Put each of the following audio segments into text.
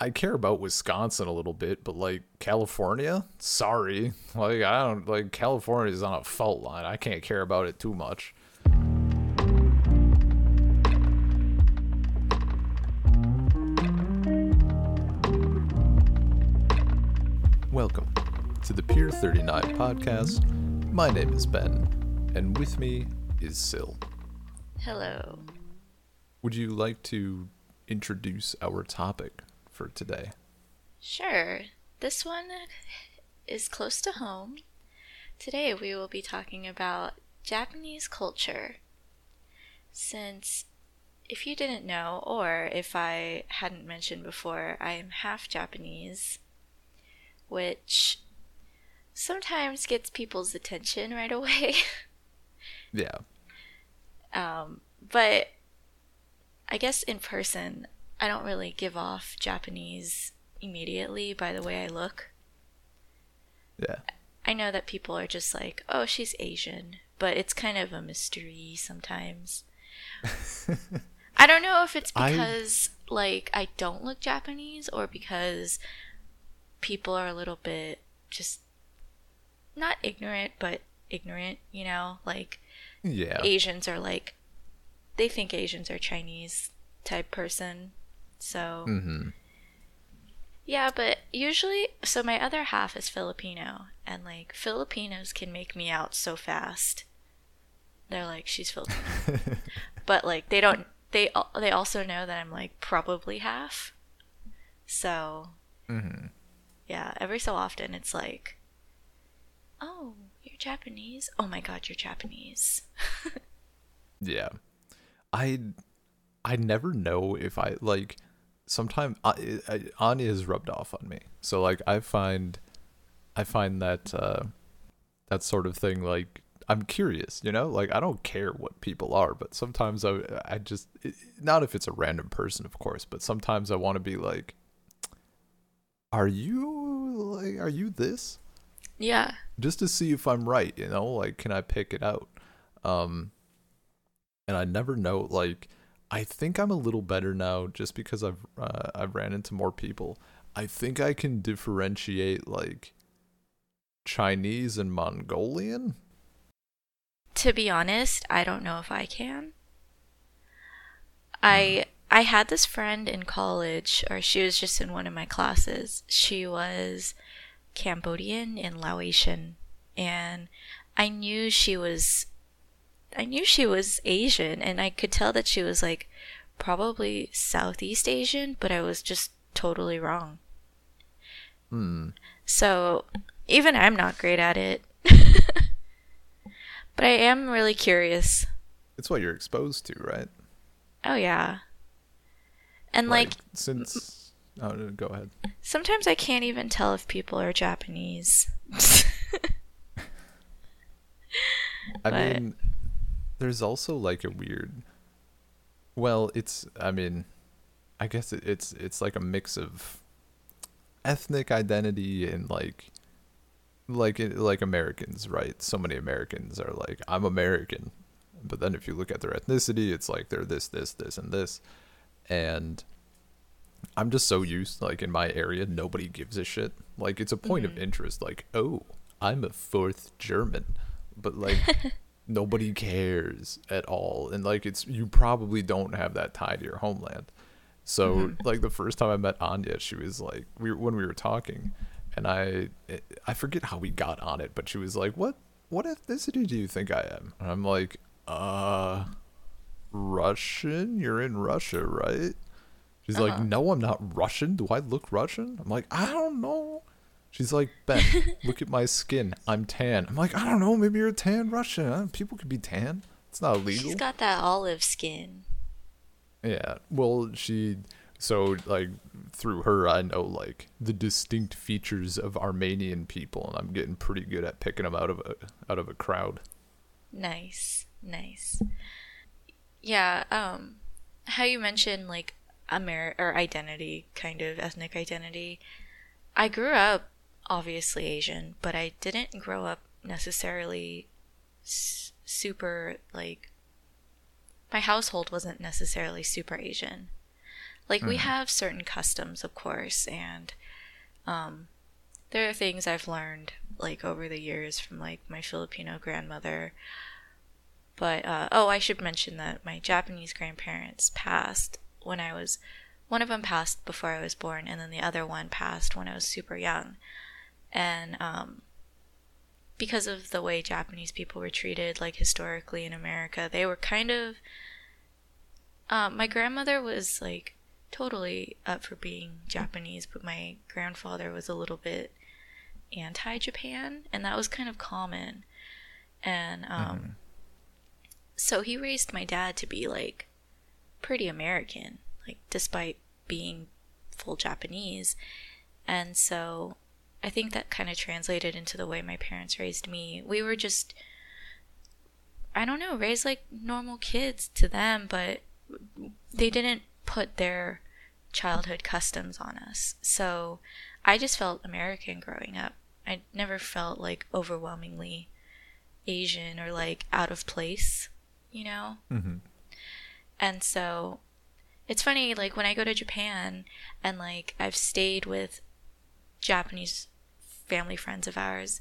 I care about Wisconsin a little bit, but like California, sorry, like I don't like California is on a fault line. I can't care about it too much. Welcome to the Pier 39 podcast. My name is Ben, and with me is Sil. Hello. Would you like to introduce our topic for today? Sure. This one is close to home. Today we will be talking about Japanese culture. Since, if you didn't know, or if I hadn't mentioned before, I am half Japanese, which sometimes gets people's attention right away. Yeah. um, but I guess in person, I don't really give off Japanese immediately by the way I look. Yeah. I know that people are just like, oh, she's Asian, but it's kind of a mystery sometimes. I don't know if it's I- because like I don't look Japanese or because people are a little bit just not ignorant but ignorant, you know, like Yeah. Asians are like they think Asians are Chinese type person. So Mm-hmm. yeah, but usually so my other half is Filipino and like Filipinos can make me out so fast. They're like she's Filipino. but like they don't they they also know that I'm like probably half. So Mm-hmm. yeah, every so often it's like oh, you're Japanese? Oh my god, you're Japanese. Yeah. I I never know if I like sometimes I, I, Anya has rubbed off on me. So like I find I find that uh that sort of thing like I'm curious, you know? Like I don't care what people are, but sometimes I I just not if it's a random person, of course, but sometimes I want to be like are you like are you this? Yeah. just to see if I'm right, you know, like can I pick it out? Um and I never know like I think I'm a little better now just because I've uh, I've ran into more people. I think I can differentiate like Chinese and Mongolian. To be honest, I don't know if I can. I I had this friend in college, or she was just in one of my classes. She was Cambodian and Laotian, and I knew she was I knew she was Asian, and I could tell that she was like probably Southeast Asian, but I was just totally wrong. Hmm. So even I'm not great at it. but I am really curious. It's what you're exposed to, right? Oh yeah. And like, since oh no, go ahead. sometimes I can't even tell if people are Japanese. I But- mean, there's also like a weird. Well, it's. I mean, I guess it, it's it's like a mix of ethnic identity and like, like like Americans, right? So many Americans are like, I'm American, but then if you look at their ethnicity, it's like they're this, this, this, and this, and I'm just so used. Like in my area, nobody gives a shit. Like it's a point of mm-hmm. interest. Like, oh, I'm a fourth German, but like nobody cares at all. And like it's you probably don't have that tie to your homeland. So like the first time i met anya she was like we were, when we were talking and i i forget how we got on it but she was like what what ethnicity do you think i am? And i'm like uh russian? You're in russia right? She's like Uh-huh. no i'm not russian. Do i look russian? I'm like i don't know She's like, Ben, look at my skin. I'm tan. I'm like, I don't know. Maybe you're a tan Russian. People could be tan. It's not illegal. She's got that olive skin. yeah. Well, she. So like through her, I know like the distinct features of Armenian people, and I'm getting pretty good at picking them out of a out of a crowd. Nice, nice. Yeah, um how you mentioned like Amer or identity, kind of ethnic identity. I grew up obviously Asian, but I didn't grow up necessarily s- super like my household wasn't necessarily super Asian. Like we have certain customs, of course, and um, there are things I've learned like over the years from like my Filipino grandmother. But uh, oh, I should mention that my Japanese grandparents passed when I was one of them passed before I was born, and then the other one passed when I was super young. And um, because of the way Japanese people were treated, like historically in America, they were kind of. Uh, my grandmother was like totally up for being Japanese, but my grandfather was a little bit anti Japan, and that was kind of common. And um, mm-hmm. so he raised my dad to be like pretty American like despite being full Japanese. And so I think that kind of translated into the way my parents raised me. We were just I don't know, raised like normal kids to them, but they didn't put their childhood customs on us. So I just felt American growing up. I never felt like overwhelmingly Asian or like out of place, you know? Mm-hmm. And so it's funny like when I go to Japan and like I've stayed with Japanese family friends of ours,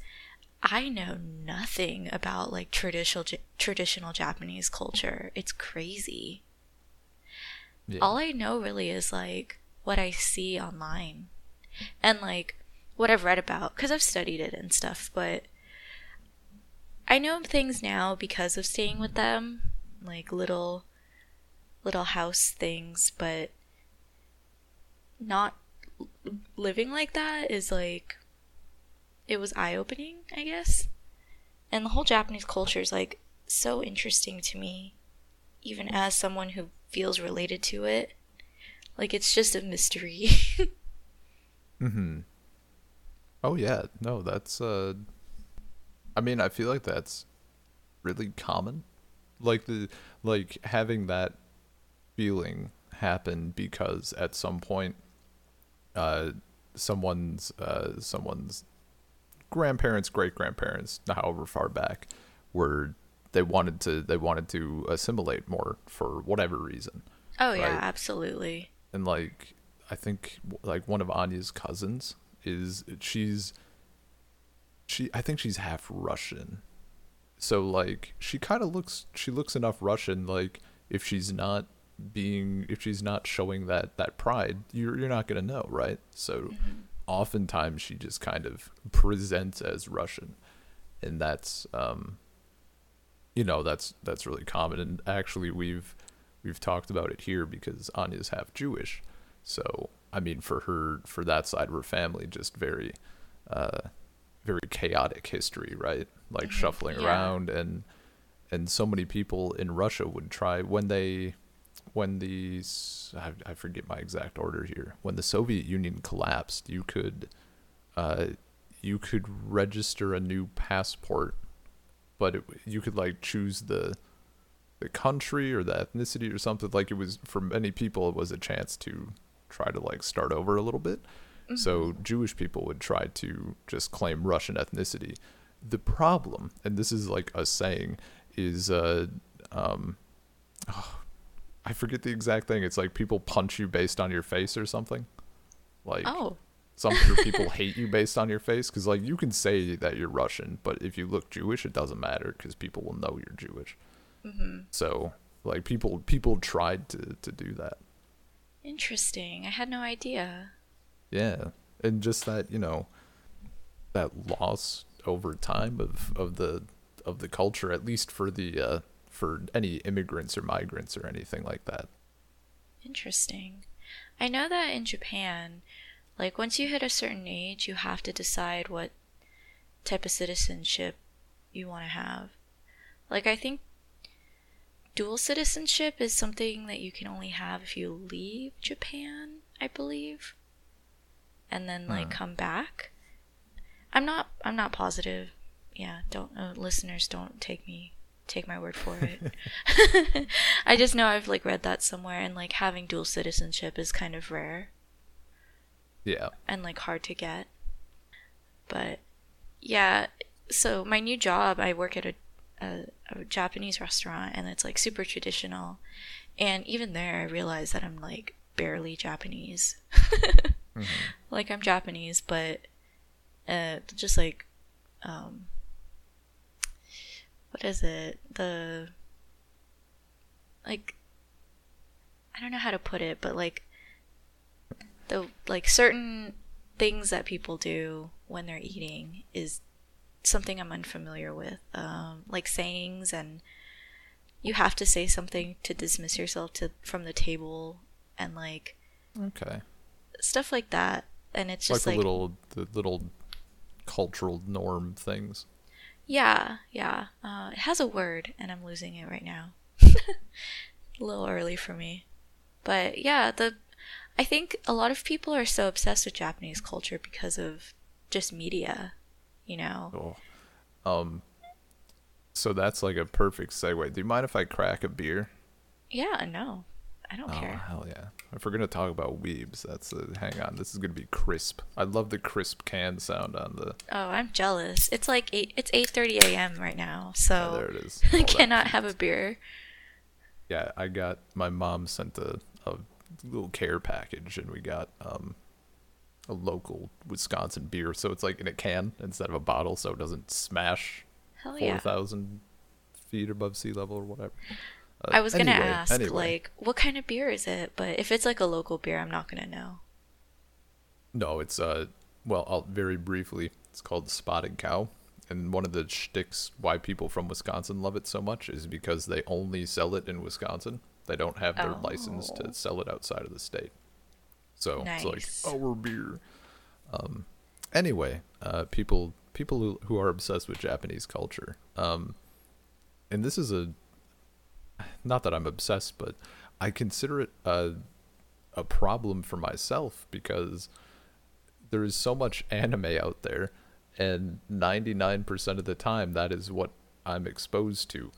I know nothing about like traditional traditional Japanese culture. It's crazy. Yeah. All I know really is like what I see online and like what I've read about because I've studied it and stuff, but I know things now because of staying with them, like little little house things, but not living like that is like it was eye opening, I guess. And the whole Japanese culture is like so interesting to me, even as someone who feels related to it. Like it's just a mystery. mhm. Oh yeah, no, that's uh I mean, I feel like that's really common. Like the like having that feeling happen because at some point uh someone's uh someone's grandparents great grandparents however far back were they wanted to they wanted to assimilate more for whatever reason oh right? yeah absolutely and like i think like one of anya's cousins is she's she i think she's half russian so like she kind of looks she looks enough russian like if she's not being if she's not showing that that pride you're you're not going to know right so mm-hmm. oftentimes she just kind of presents as russian and that's um you know that's that's really common and actually we've we've talked about it here because Anya's half Jewish so I mean for her for that side of her family just very uh very chaotic history right like mm-hmm. shuffling yeah. around and and so many people in Russia would try when they when the I, I forget my exact order here. When the Soviet Union collapsed, you could uh, you could register a new passport, but it, you could like choose the the country or the ethnicity or something. Like it was for many people, it was a chance to try to like start over a little bit. Mm-hmm. So Jewish people would try to just claim Russian ethnicity. The problem, and this is like a saying, is uh, um, oh, I forget the exact thing. It's like people punch you based on your face or something. Like oh. some people hate you based on your face because like you can say that you're Russian, but if you look Jewish, it doesn't matter because people will know you're Jewish. Mm-hmm. So like people people tried to to do that. Interesting. I had no idea. Yeah, and just that you know that loss over time of of the of the culture, at least for the uh, for any immigrants or migrants or anything like that. Interesting. I know that in Japan, like once you hit a certain age, you have to decide what type of citizenship you want to have. Like I think dual citizenship is something that you can only have if you leave Japan, I believe. And then like come back. I'm not I'm not positive. Yeah, don't uh, listeners don't take me take my word for it. I just know I've like read that somewhere and like having dual citizenship is kind of rare. Yeah. And like hard to get. But yeah, so my new job, I work at a, a, a Japanese restaurant and it's like super traditional. And even there I realize that I'm like barely Japanese. Mhm. like I'm Japanese, but uh, just like um, what is it? The like I don't know how to put it, but like the like certain things that people do when they're eating is something I'm unfamiliar with. Um, like sayings and you have to say something to dismiss yourself to from the table and like Okay. stuff like that. And it's just like just the like, little the little cultural norm things. Yeah, yeah. Uh, it has a word, and I'm losing it right now. a little early for me, but yeah, the I think a lot of people are so obsessed with Japanese culture because of just media, you know. Oh. Um so that's like a perfect segue. Do you mind if I crack a beer? Yeah, no, I don't Oh care. hell yeah! If we're gonna talk about weebs, that's a, hang on. This is gonna be crisp. I love the crisp can sound on the. Oh, I'm jealous. It's like eight. It's eight thirty a.m. right now, so there it is. I cannot have a beer. yeah, I got my mom sent a, a little care package, and we got um a local Wisconsin beer, so it's like in a can instead of a bottle, so it doesn't smash Hell four yeah. thousand feet above sea level or whatever. Uh, I was gonna anyway, ask anyway. like what kind of beer is it, but if it's like a local beer, I'm not gonna know. No, it's uh well, I'll very briefly. It's called Spotted Cow, and one of the shticks why people from Wisconsin love it so much is because they only sell it in Wisconsin. They don't have their license Oh. to sell it outside of the state. So it's like our beer. Um, anyway, uh, people people who, who are obsessed with Japanese culture. Um, and this is a not that I'm obsessed, but I consider it a a problem for myself because there is so much anime out there and 99% of the time that is what I'm exposed to.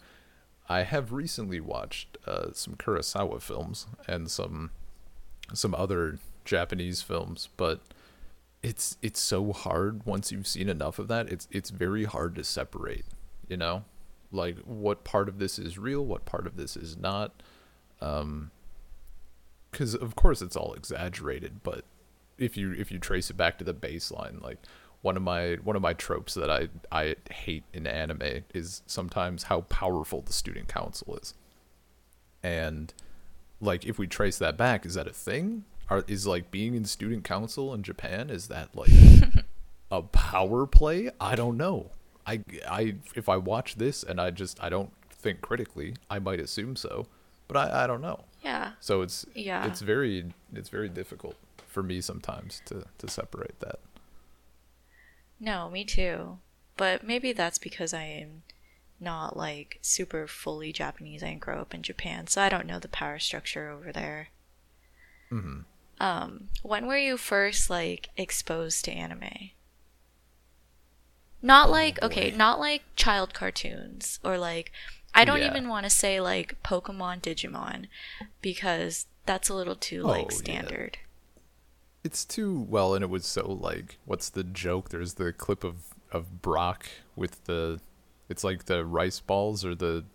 I have recently watched uh, some Kurosawa films and some some other Japanese films, but it's it's so hard once you've seen enough of that. It's it's very hard to separate, you know? Like what part of this is real, what part of this is not. Um cuz of course it's all exaggerated, but if you if you trace it back to the baseline, like one of my one of my tropes that I I hate in anime is sometimes how powerful the student council is. And like if we trace that back, is that a thing? Are is like being in student council in Japan is that like a power play? I don't know. I I if I watch this and I just I don't think critically, I might assume so, but I I don't know. Yeah. So it's Yeah. it's very it's very difficult for me sometimes to to separate that. No, me too. But maybe that's because I am not like super fully Japanese. I didn't grow up in Japan, so I don't know the power structure over there. hmm Um, when were you first like exposed to anime? Not Oh, like okay, not like child cartoons or like I don't Yeah. even want to say like Pokemon, Digimon because that's a little too like Oh, like yeah. standard. It's too well, and it was so like, what's the joke? There's the clip of of Brock with the, it's like the rice balls or the,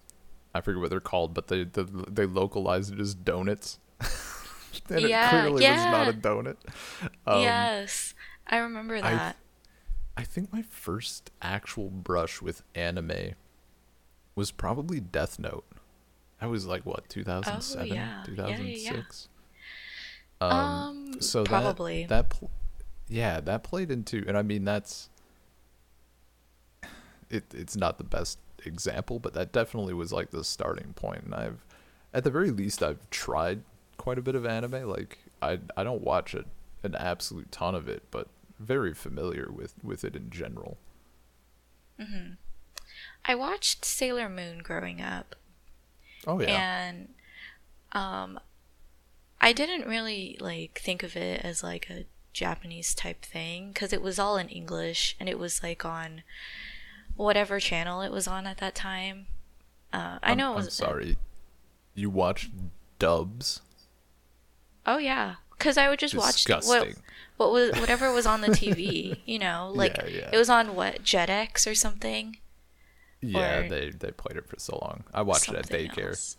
I forget what they're called, but they the, they localized it as donuts. and Yeah, it clearly was yeah. not a donut. Um, yes, I remember that. I think my first actual brush with anime was probably Death Note. I was like what 2007, Oh, yeah. Yeah, yeah, yeah. 2006. Um, so that- probably. that, pl- yeah, that played into and I mean that's it it's not the best example, but that definitely was like the starting point. And I've at the very least I've tried quite a bit of anime. Like I I don't watch it an absolute ton of it, but very familiar with with it in general. Mhm. I watched Sailor Moon growing up, Oh yeah. and um, I didn't really like think of it as like a Japanese type thing because it was all in English and it was like on whatever channel it was on at that time. Uh, I I'm- know it I'm sorry. You watched dubs? Oh yeah, because I would just watch what what was whatever was on the TV. you know, like Yeah, yeah. it was on what Jetix or something. Yeah, Or they they played it for so long. I watched it at daycare. else.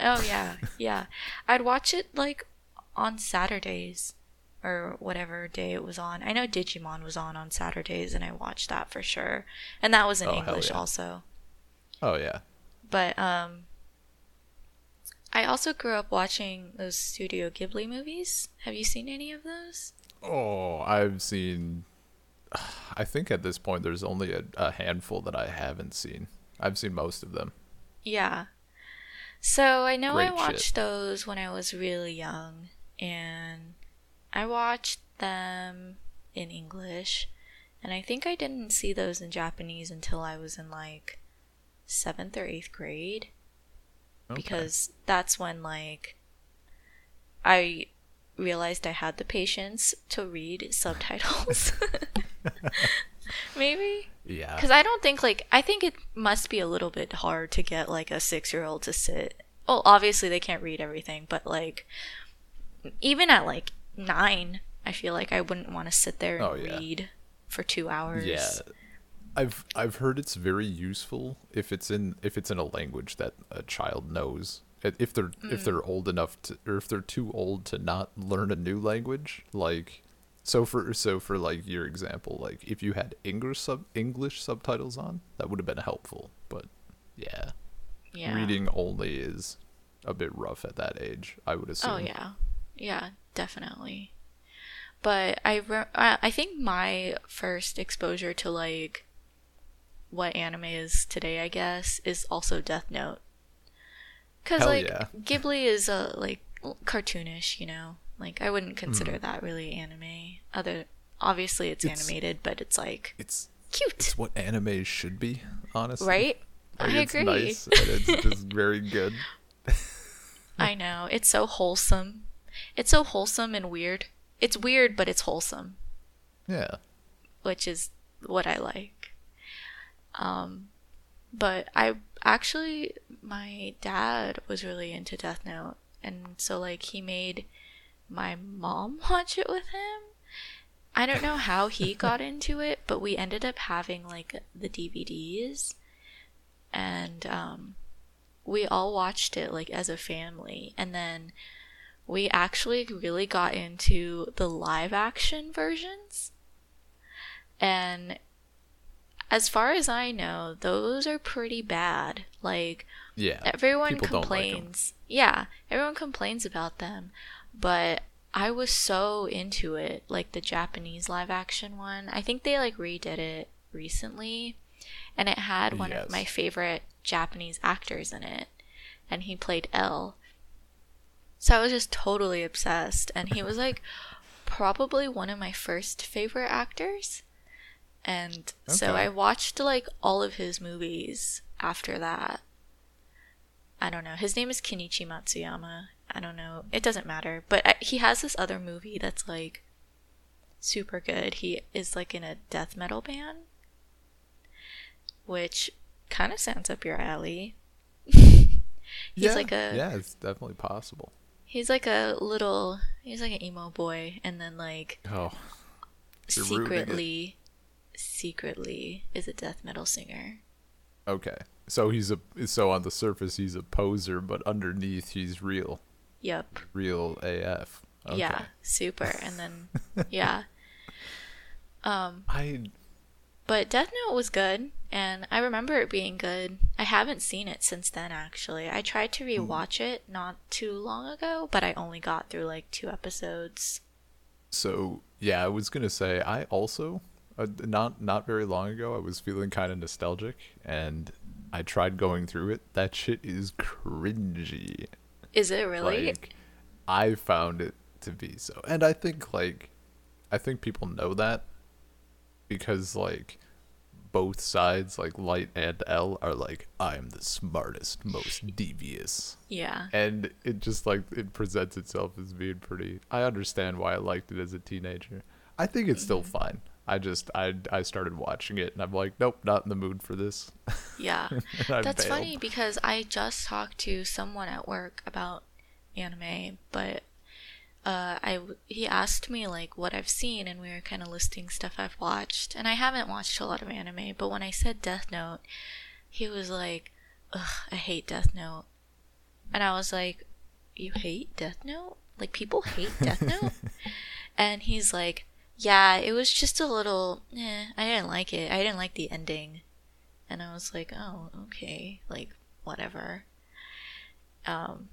Oh yeah, yeah. I'd watch it like on Saturdays or whatever day it was on. I know Digimon was on on Saturdays and I watched that for sure. And that was in Oh, English yeah. also. Oh yeah. But um I also grew up watching those Studio Ghibli movies. Have you seen any of those? Oh, I've seen. I think at this point there's only a, a handful that I haven't seen. I've seen most of them. Yeah. So I know I Great shit. watched those when I was really young, and I watched them in English, and I think I didn't see those in Japanese until I was in like seventh or eighth grade Okay. because that's when like I realized I had the patience to read subtitles. Maybe yeah, because I don't think like I think it must be a little bit hard to get like a six year old to sit. Well, obviously they can't read everything, but like even at like nine, I feel like I wouldn't want to sit there and Oh, yeah. read for two hours. yeah. I've I've heard it's very useful if it's in if it's in a language that a child knows. If they're if they're mm. old enough to, or if they're too old to not learn a new language, like so for so for like your example, like if you had English sub English subtitles on, that would have been helpful. But yeah, yeah. reading only is a bit rough at that age. I would oh, assume. Oh yeah, yeah, definitely. But I re- I I think my first exposure to like what anime is today, I guess, is also Death Note. Cause like yeah. Ghibli is a like cartoonish, you know. Like I wouldn't consider Mm-hmm. that really anime. Other obviously it's, It's- animated, but it's like It's cute, it's what anime should be, honestly. right? Like, I it's agree. nice and it's just very good. I know. It's so wholesome. It's so wholesome and weird. It's weird, but it's wholesome. Yeah. which is what I like. Um, but I actually, my dad was really into Death Note, and so like he made my mom watch it with him. I don't know how he got into it, but we ended up having like the DVDs, and um, we all watched it like as a family, and then we actually really got into the live action versions. And as far as I know, those are pretty bad. Like Yeah. everyone people don't like complains. yeah, everyone complains about them, but I was so into it, like the Japanese live action one. I think they like redid it recently, and it had one Yes. of my favorite Japanese actors in it, and he played L. So I was just totally obsessed, and he was like probably one of my first favorite actors. And so I watched like all of his movies after that. I don't know. His name is Kenichi Matsuyama. I don't know. It doesn't matter. But I, he has this other movie that's like super good. He is like in a death metal band, which kind of sounds up your alley. he's yeah. like a Yeah, it's definitely possible. he's like a little he's like an emo boy, and then like Oh. Secretly secretly is a death metal singer. Okay. So he's a so on the surface he's a poser, but underneath he's real. Yep. Real AF. Okay. Yeah, super. And then yeah. Um I but Death Note was good and I remember it being good. I haven't seen it since then actually. I tried to rewatch it not too long ago, but I only got through like two episodes. So yeah, I was gonna say I also uh, not not very long ago I was feeling kind of nostalgic and I tried going through it. That shit is cringy. Is it really? Like I found it to be so, and I think like I think people know that because like both sides, like Light and L, are like I'm the smartest, most devious yeah. and it just like it presents itself as being pretty i understand why i liked it as a teenager i think it's still Mm-hmm. fine i just i i started watching it and i'm like nope not in the mood for this Yeah. That's bailed. funny because I just talked to someone at work about anime, but uh, I he asked me like what I've seen, and we were kind of listing stuff I've watched, and I haven't watched a lot of anime. But when I said Death Note, he was like, "Ugh, I hate Death Note," and I was like, "You hate Death Note? Like people hate Death Note. and he's like, yeah, it was just a little, eh, I didn't like it. I didn't like the ending. And I was like, oh, okay, like whatever. Um,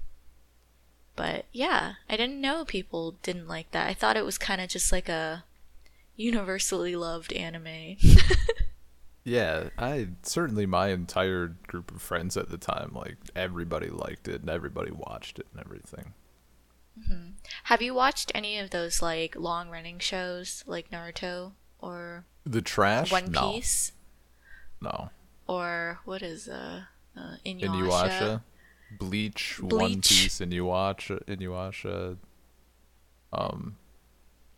but yeah, I didn't know people didn't like that. I thought it was kind of just like a universally loved anime. Yeah, I certainly my entire group of friends at the time, like everybody liked it and everybody watched it and everything. Hmm Have you watched any of those like long running shows like Naruto or The trash? One No. Piece No. or what is uh, uh Inuyasha? Inuyasha, Bleach, One Piece, Inuyasha, Inuyasha. Um,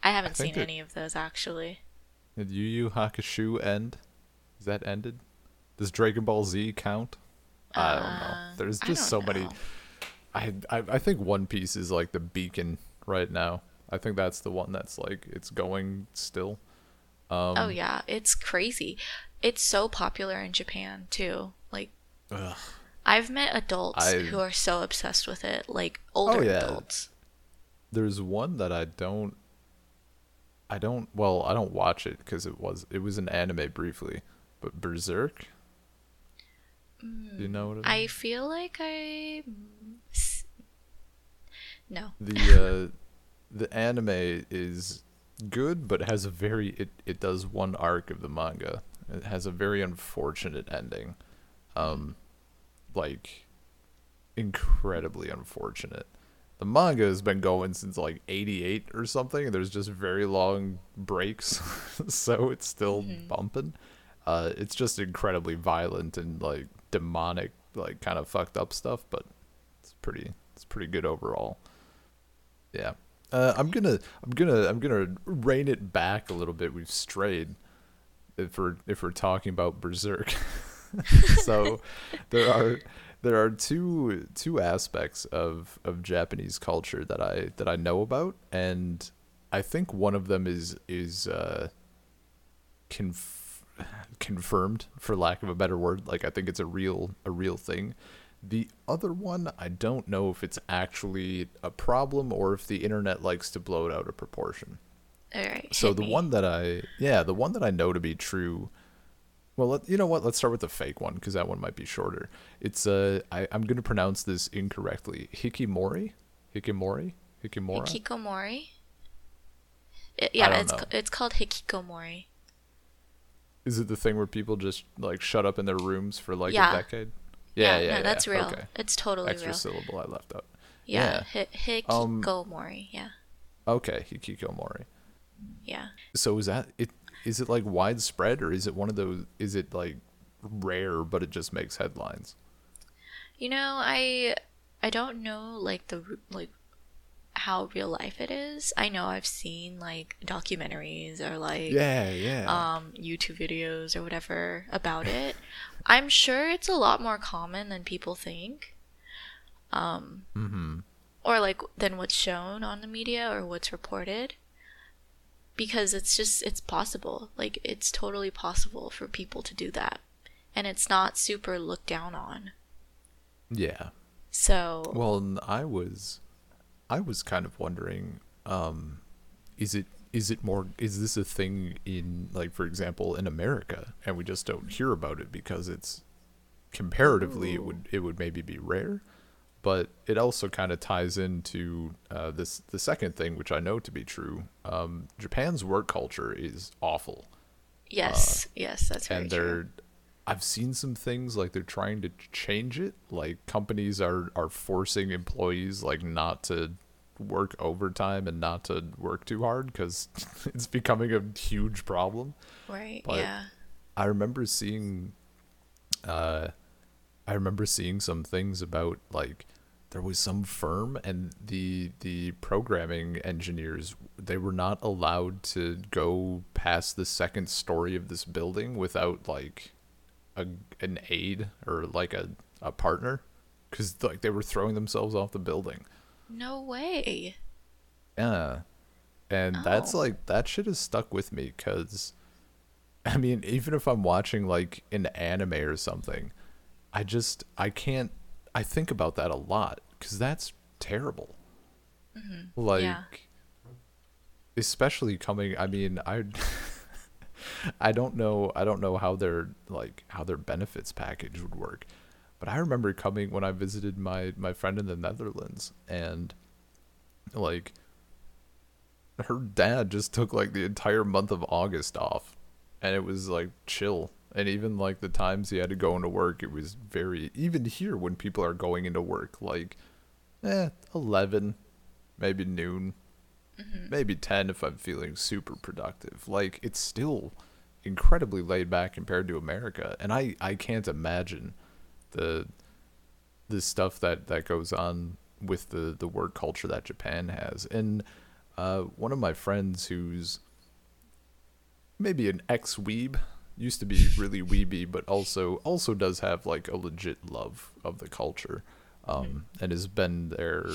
I haven't think seen that- any of those actually. did Yu Yu Hakusho end? Is that ended? Does Dragon Ball Z count? I don't know. Uh, There's just so many. Know. I, I I think One Piece is like the beacon right now. I think that's the one that's like it's going still. Um, oh yeah, it's crazy. It's so popular in Japan too. Like ugh. I've met adults I- who are so obsessed with it, like older Oh, yeah. adults. There's one that I don't. I don't. Well, I don't watch it because it was it was an anime briefly, but Berserk. Do you know what it is? I feel like I s- no. the uh, the anime is good, but has a very it it does one arc of the manga. It has a very unfortunate ending, um, like incredibly unfortunate. The manga has been going since like '88 or something. and There's just very long breaks, so it's still bumping. Uh, it's just incredibly violent and like demonic, like kind of fucked up stuff, but it's pretty it's pretty good overall. Yeah. Uh, I'm gonna I'm gonna I'm gonna rein it back a little bit. We've strayed if we're if we're talking about Berserk. so there are there are two two aspects of of Japanese culture that I that I know about, and I think one of them is is uh, conf- confirmed for lack of a better word. Like I think it's a real a real thing. The other one, I don't know if it's actually a problem or if the internet likes to blow it out of proportion. All right. So the me. one that I, yeah, the one that I know to be true. Well, let, you know what? Let's start with the fake one because that one might be shorter. It's uh, I, I'm gonna pronounce this incorrectly. Hikimori, Hikimori, Hikimora. Hikikomori. It- yeah, it's know. it's called Hikikomori. Is it the thing where people just like shut up in their rooms for like Yeah. a decade? Yeah, yeah, no, yeah. that's real. Okay. It's totally Extra real. syllable I left out. Yeah, hi- Um, Hikikomori. yeah, Okay, Hikikomori. yeah. So is that it? Is it like widespread or is it one of those? Is it like rare but it just makes headlines? You know, I I don't know like the like how real life it is. I know I've seen like documentaries or like Yeah, yeah. um YouTube videos or whatever about it. I'm sure it's a lot more common than people think. Um mm-hmm. or like than what's shown on the media or what's reported. Because it's just it's possible. Like it's totally possible for people to do that. And it's not super looked down on. Yeah. So Well, I was, I was kind of wondering, um, is it is it more is this a thing in like for example in America and we just don't hear about it because it's comparatively it would it would maybe be rare, but it also kind of ties into uh, this the second thing which I know to be true. Um, Japan's work culture is awful. Yes, yes, that's uh, and true. they're I've seen some things like they're trying to change it. Like companies are are forcing employees like not to work overtime and not to work too hard because it's becoming a huge problem. Right, but- yeah. I remember seeing, uh, I remember seeing some things about like there was some firm and the the programming engineers they were not allowed to go past the second story of this building without like a an aide or like a a partner because like they were throwing themselves off the building. No way. Yeah. And that's Oh. like that shit has stuck with me cuz I mean, even if I'm watching like an anime or something, I just I can't I think about that a lot cuz that's terrible. Mm-hmm. Like, Yeah. especially coming. I mean, I. I don't know. I don't know how their like how their benefits package would work, but I remember coming when I visited my my friend in the Netherlands, and like her dad just took like the entire month of August off, and it was like chill. And even like the times he had to go into work, it was very even here when people are going into work, like eh, eleven, maybe noon, maybe 10 if I'm feeling super productive. Like, it's still incredibly laid back compared to America. And I, I can't imagine the the stuff that, that goes on with the, the work culture that Japan has. And uh, one of my friends who's maybe an ex weeb used to be really weeby, but also also does have like a legit love of the culture, um, and has been there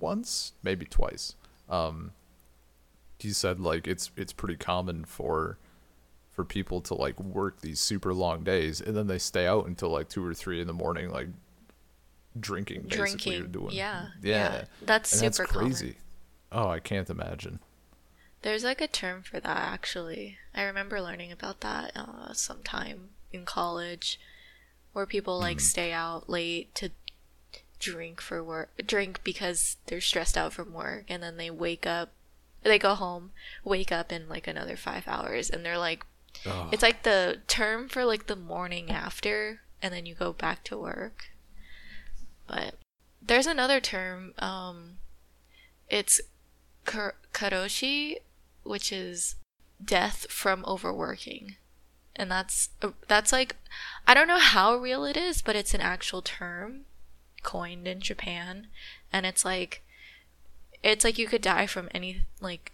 once, maybe twice. Um, he said like it's it's pretty common for for people to like work these super long days and then they stay out until like two or three in the morning, like drinking, basically Drinking. doing yeah. yeah. That's And super that's crazy. common. Oh, I can't imagine. There's like a term for that actually. I remember learning about that uh, sometime in college, where people like stay out late to drink for work, drink because they're stressed out from work, and then they wake up, they go home, wake up in like another five hours, and they're like, Ugh. it's like the term for like the morning after, and then you go back to work. But there's another term. Um, it's kar- karoshi, which is death from overworking, and that's uh, that's like I don't know how real it is, but it's an actual term coined in Japan, and it's like it's like you could die from any like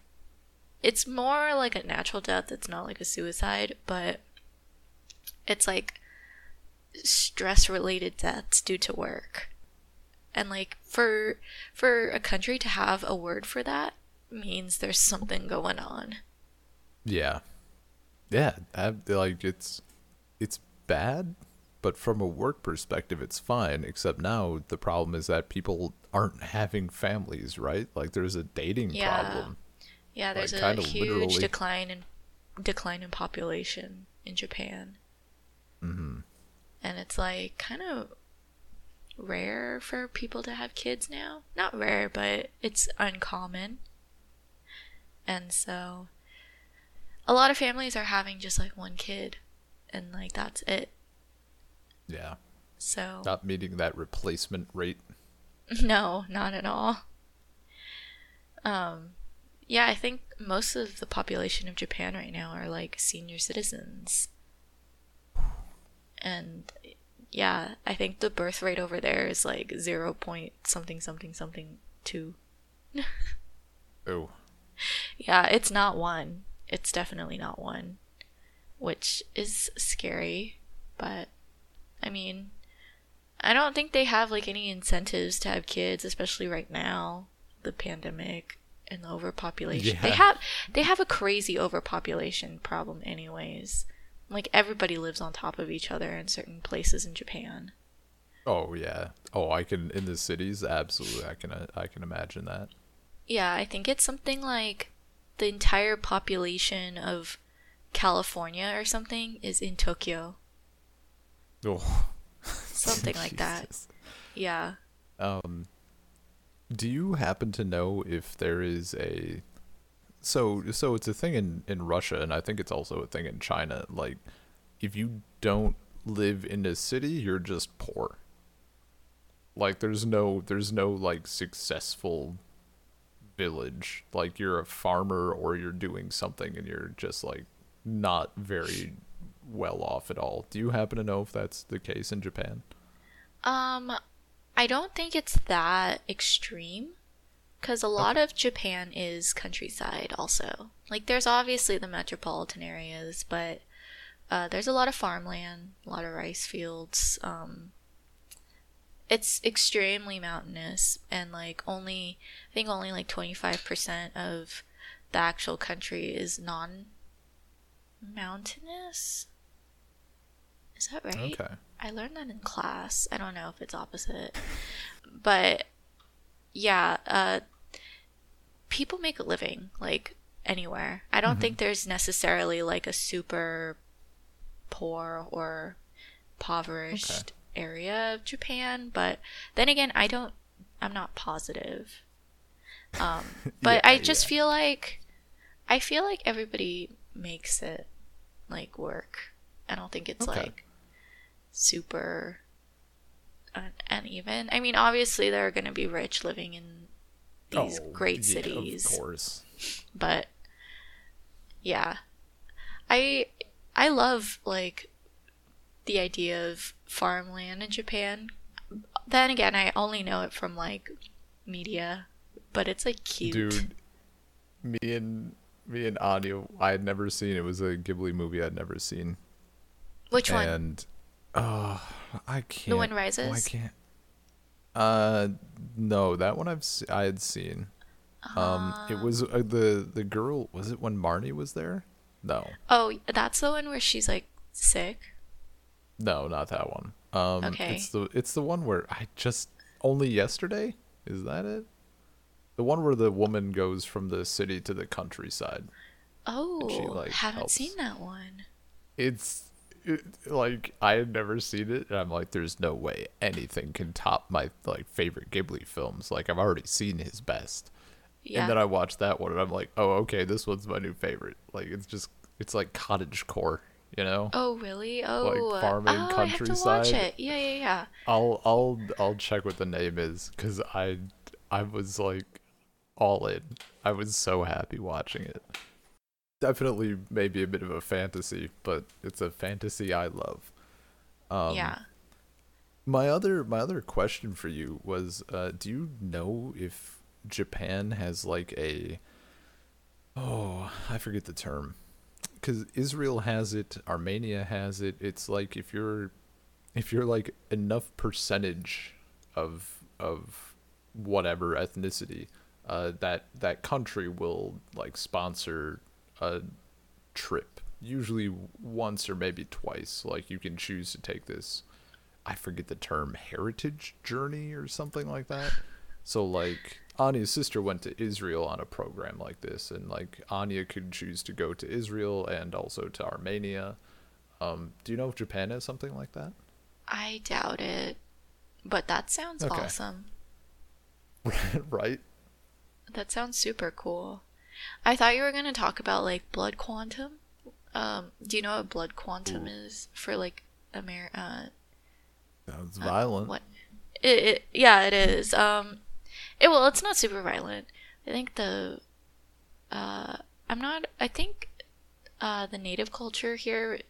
it's more like a natural death. It's not like a suicide, but it's like stress related deaths due to work. And like for for a country to have a word for that means there's something going on. Yeah. Yeah, I, like it's it's bad, but from a work perspective it's fine, except now the problem is that people aren't having families, right? Like there's a dating Yeah. problem. Yeah, there's Like, a huge literally. decline in decline in population in Japan. Mhm. And it's like kind of rare for people to have kids now. Not rare, but it's uncommon. And so a lot of families are having just like one kid and like that's it. Yeah. So Not meeting that replacement rate. No, not at all. Um, yeah, I think most of the population of Japan right now are like senior citizens. And yeah, I think the birth rate over there is like zero point something something something two. Oh. Yeah, it's not one. It's definitely not one, which is scary. But I mean, I don't think they have like any incentives to have kids, especially right now, the pandemic and the overpopulation. They have they have a crazy overpopulation problem, anyways. Like everybody lives on top of each other in certain places in Japan. Oh yeah. Oh, I can in the cities absolutely. I can I can imagine that. Yeah, I think it's something like the entire population of California or something is in Tokyo. Oh. Something like that. Yeah. Um, do you happen to know if there is a so so it's a thing in in Russia and I think it's also a thing in China like if you don't live in a city you're just poor. Like there's no there's no like successful village like you're a farmer or you're doing something and you're just like not very well off at all. Do you happen to know if that's the case in Japan? Um, I don't think it's that extreme because a lot of Japan is countryside also. Like, there's obviously the metropolitan areas, but uh, there's a lot of farmland, a lot of rice fields. Um, it's extremely mountainous, and like only, I think only like 25% of the actual country is non mountainous. Is that right? Okay. I learned that in class. I don't know if it's opposite. But yeah, uh people make a living like anywhere. I don't think there's necessarily like a super poor or impoverished area of Japan, but then again, I don't I'm not positive. Um, but Yeah, I just yeah. feel like I feel like everybody makes it like work. I don't think it's Okay. like super un- uneven. I mean, obviously there are going to be rich living in these Oh, great yeah, cities, Of course. but yeah. I I love like the idea of farmland in Japan. Then again, I only know it from like media, but it's like cute. Dude, me and me and Anya, I had never seen. It was a Ghibli movie I'd never seen, Which one? and oh, I can't. One Why Rises? I can't? Uh, no, that one I've se- I had seen. Um, it Ah. was uh, the the girl. Was it when Marnie was there? No, Oh, that's the one where she's like sick. no, not that one. Um, Okay. it's the it's the one where I just only yesterday. Is that it? The one where the woman goes from the city to the countryside. Oh, she, like, haven't helps. seen that one. it's it, like I had never seen it, and I'm like, there's no way anything can top my like favorite Ghibli films. Like I've already seen his best, Yeah. and then I watched that one, and I'm like, oh, okay, this one's my new favorite. Like it's just it's like cottage core, you know. oh, really? Oh, farming oh, I have to watch countryside. it. Yeah, yeah, yeah. I'll I'll I'll check what the name is because I I was like all in. I was so happy watching it. Definitely maybe a bit of a fantasy, but it's a fantasy I love. Um, yeah. My other my other question for you was, uh, do you know if Japan has like a oh I forget the term, because Israel has it, Armenia has it. It's like if you're if you're like enough percentage of of whatever ethnicity, uh, that that country will like sponsor a trip. Usually once or maybe twice. Like you can choose to take this I forget the term heritage journey or something like that. So like Anya's sister went to Israel on a program like this and like Anya could choose to go to Israel and also to Armenia. Um, do you know if Japan has something like that? I doubt it. But that sounds Okay. awesome. right? That sounds super cool. I thought you were going to talk about like blood quantum. Um, do you know what blood quantum is for like Amer uh Sounds violent. what it, it yeah, it is. Um it well, it's not super violent. I think the uh I'm not I think uh the native culture here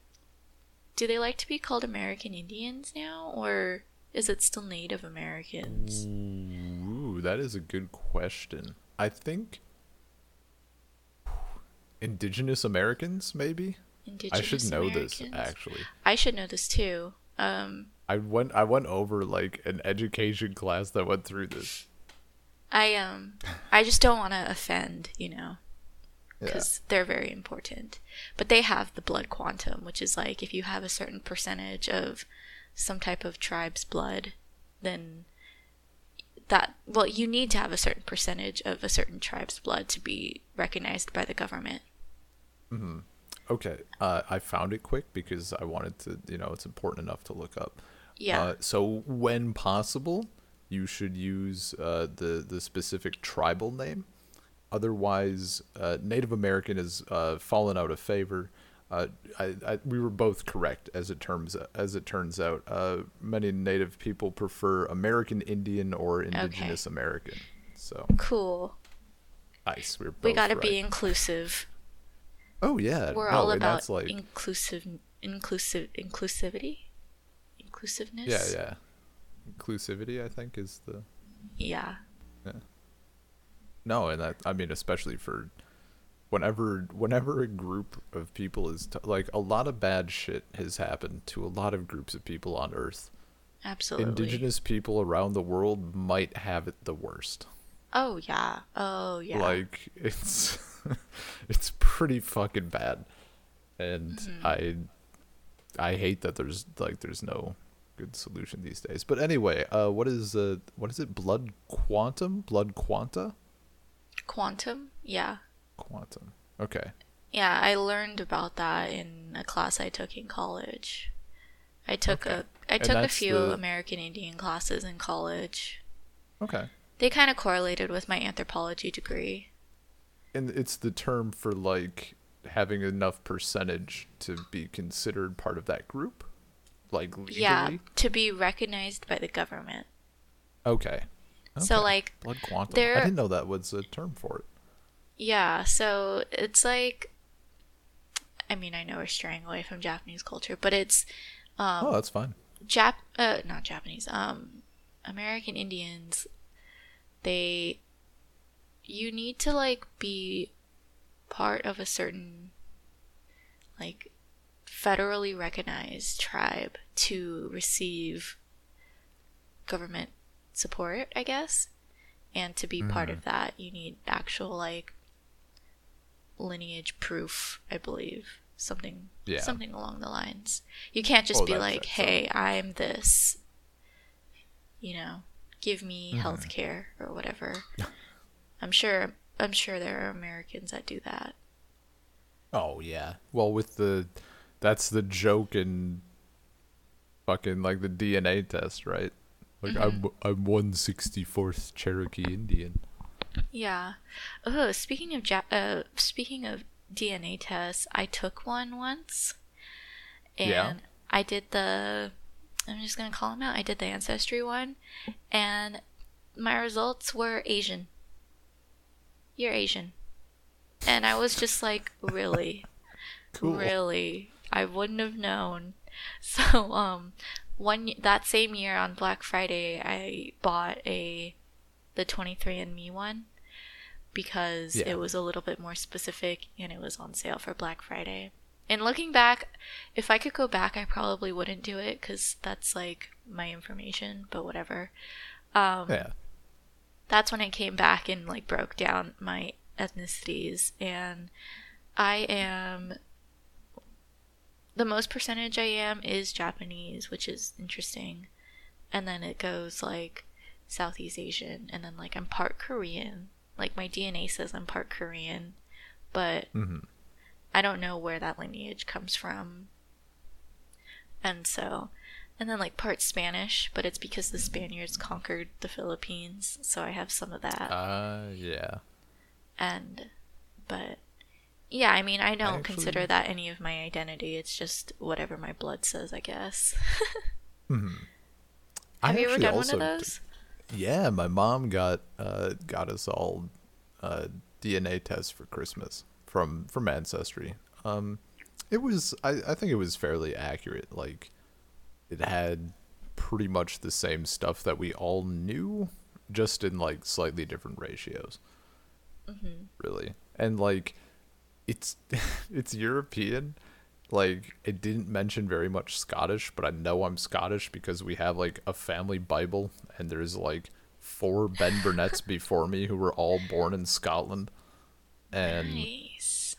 do they like to be called American Indians now or is it still Native Americans? Ooh, that is a good question. I think indigenous Americans maybe? Indigenous I should know this actually. I should know this too. Um I went I went over like an education class that went through this. I um I just don't want to offend, you know, Yeah. because they're very important. But they have the blood quantum, which is like if you have a certain percentage of some type of tribe's blood, then that well, you need to have a certain percentage of a certain tribe's blood to be recognized by the government. Okay, uh, I found it quick because I wanted to, you know, it's important enough to look up. Yeah. Uh, so when possible, you should use uh, the the specific tribal name. Otherwise, uh, Native American has uh, fallen out of favor. Uh, I, I, we were both correct as it terms as it turns out. Uh, many Native people prefer American Indian or Indigenous American. So cool. nice. We We got to right. be inclusive. Oh yeah, We're no, all about that's like inclusive inclusive inclusivity. Inclusiveness. yeah, yeah. Inclusivity, I think, is the Yeah. no, and that I mean, especially for whenever whenever a group of people is t- like a lot of bad shit has happened to a lot of groups of people on Earth. Absolutely. Indigenous people around the world might have it the worst. Oh yeah. Oh yeah. Like it's it's pretty fucking bad, and Mm-hmm. I I hate that there's like there's no good solution these days. But anyway, uh, what is uh what is it? Blood quantum? Blood quanta? Quantum? Yeah. Quantum. Okay. Yeah, I learned about that in a class I took in college. I took Okay. a I took a few the- American Indian classes in college. Okay. They kind of correlated with my anthropology degree. And it's the term for like having enough percentage to be considered part of that group? Like legally? Yeah, to be recognized by the government. Okay. So like blood quantum. there- I didn't know that was a term for it. Yeah, so it's like I mean, I know we're straying away from Japanese culture, but it's um oh, that's fine. Jap uh not Japanese, um American Indians they you need to like be part of a certain like federally recognized tribe to receive government support, I guess. And to be part of that, you need actual like lineage proof, I believe. Something Yeah. something along the lines. You can't just Oh, be like. "Hey, I'm this." You know, give Mm-hmm. me health care or whatever. I'm sure I'm sure there are Americans that do that. Oh yeah. Well, with the that's the joke in fucking like the DNA test, right? Like I'm I'm one sixty fourth Cherokee Indian. Yeah. Oh, speaking of ja- uh, speaking of DNA tests, I took one once, and Yeah? I did the. I'm just gonna call them out. I did the ancestry one, and my results were Asian. You're Asian, and I was just like, really, Cool. really, I wouldn't have known. So, um, one that same year on Black Friday, I bought a the 23andMe one because Yeah. it was a little bit more specific and it was on sale for Black Friday. And looking back, if I could go back, I probably wouldn't do it because that's like my information, but whatever. Um, Yeah. That's when I came back and like broke down my ethnicities and I am the most percentage I am is Japanese, which is interesting. And then it goes like Southeast Asian and then like I'm part Korean. Like my DNA says I'm part Korean, but Mhm. I don't know where that lineage comes from. And so and then like part Spanish, but it's because the Spaniards conquered the Philippines, so I have some of that. Uh yeah. and but yeah, I mean, I don't actually- consider that any of my identity. It's just whatever my blood says, I guess. Have you ever done one of d- those? Yeah, my mom got uh got us all uh DNA tests for Christmas from from Ancestry. Um it was I I think it was fairly accurate. Like it had pretty much the same stuff that we all knew just in like slightly different ratios. Mm-hmm. Really. And like it's it's European. Like it didn't mention very much Scottish, but I know I'm Scottish because we have like a family Bible and there's like four Ben Burnett's before me who were all born in Scotland. And Nice.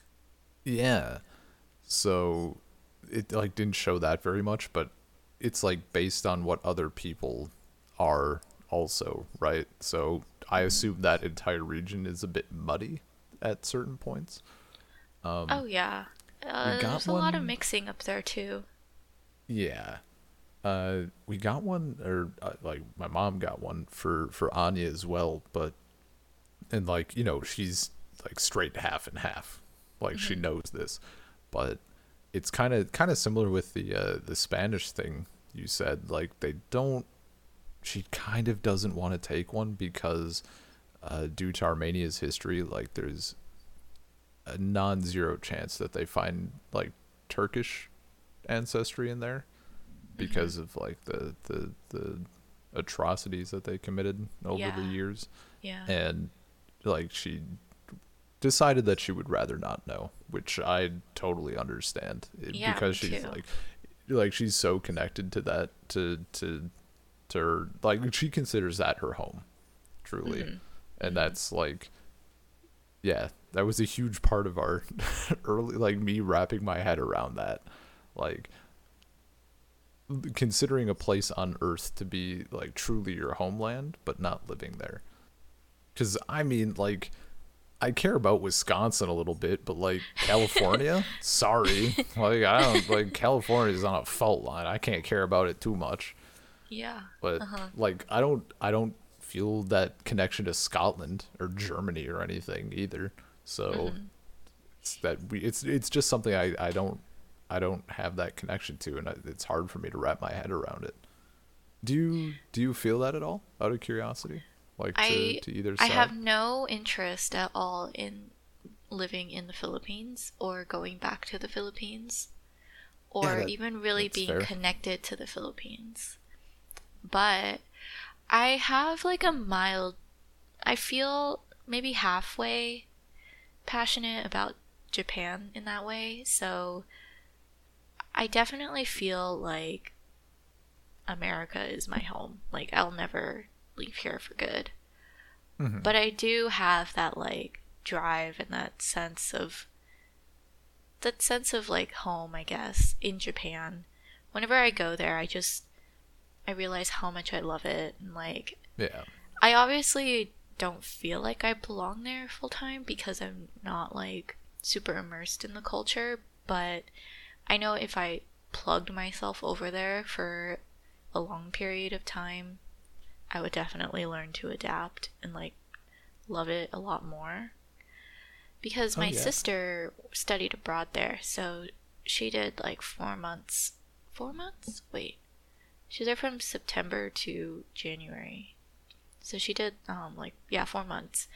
yeah. So it like didn't show that very much, but it's like based on what other people are also, right? So I assume that entire region is a bit muddy at certain points. oh yeah. Uh, there's a lot of mixing up there too. Yeah. Uh, we got one, or uh, like my mom got one for for Anya as well, but and like you know she's like straight half and half, like she knows this, but it's kind of kind of similar with the uh, the Spanish thing you said. Like they don't, she kind of doesn't want to take one because uh, due to Armenia's history, like there's a non-zero chance that they find like Turkish ancestry in there because of like the the the atrocities that they committed over Yeah. the years Yeah. and like she decided that she would rather not know which i totally understand Yeah, because she's too. like like she's so connected to that to to to her like she considers that her home truly. Mm-hmm. and that's like yeah that was a huge part of our early like me wrapping my head around that. Like considering a place on earth to be like truly your homeland but not living there. Because i mean like I care about Wisconsin a little bit, but like California, sorry, like I don't like California's on a fault line. I can't care about it too much. Yeah. But Uh-huh. like I don't I don't feel that connection to Scotland or Germany or anything either. So Mm-hmm. it's that we it's it's just something I I don't I don't have that connection to, and I, it's hard for me to wrap my head around it. Do you do you feel that at all? Out of curiosity, like to, I to either I have no interest at all in living in the Philippines or going back to the Philippines or Yeah, that- even really being fair. connected to the Philippines. But I have like a mild I feel maybe halfway passionate about Japan in that way. So I definitely feel like America is my home. Like I'll never leave here for good. Mhm. But I do have that like drive and that sense of that sense of like home, I guess, in Japan. Whenever I go there, I just I realize how much I love it and like yeah. I obviously don't feel like I belong there full time because I'm not like super immersed in the culture, but I know if I plugged myself over there for a long period of time, I would definitely learn to adapt and like love it a lot more. Because Oh, my yeah. sister studied abroad there, so she did like four months. Four months? Wait. She was there from September to January. So she did um like yeah, 4 months.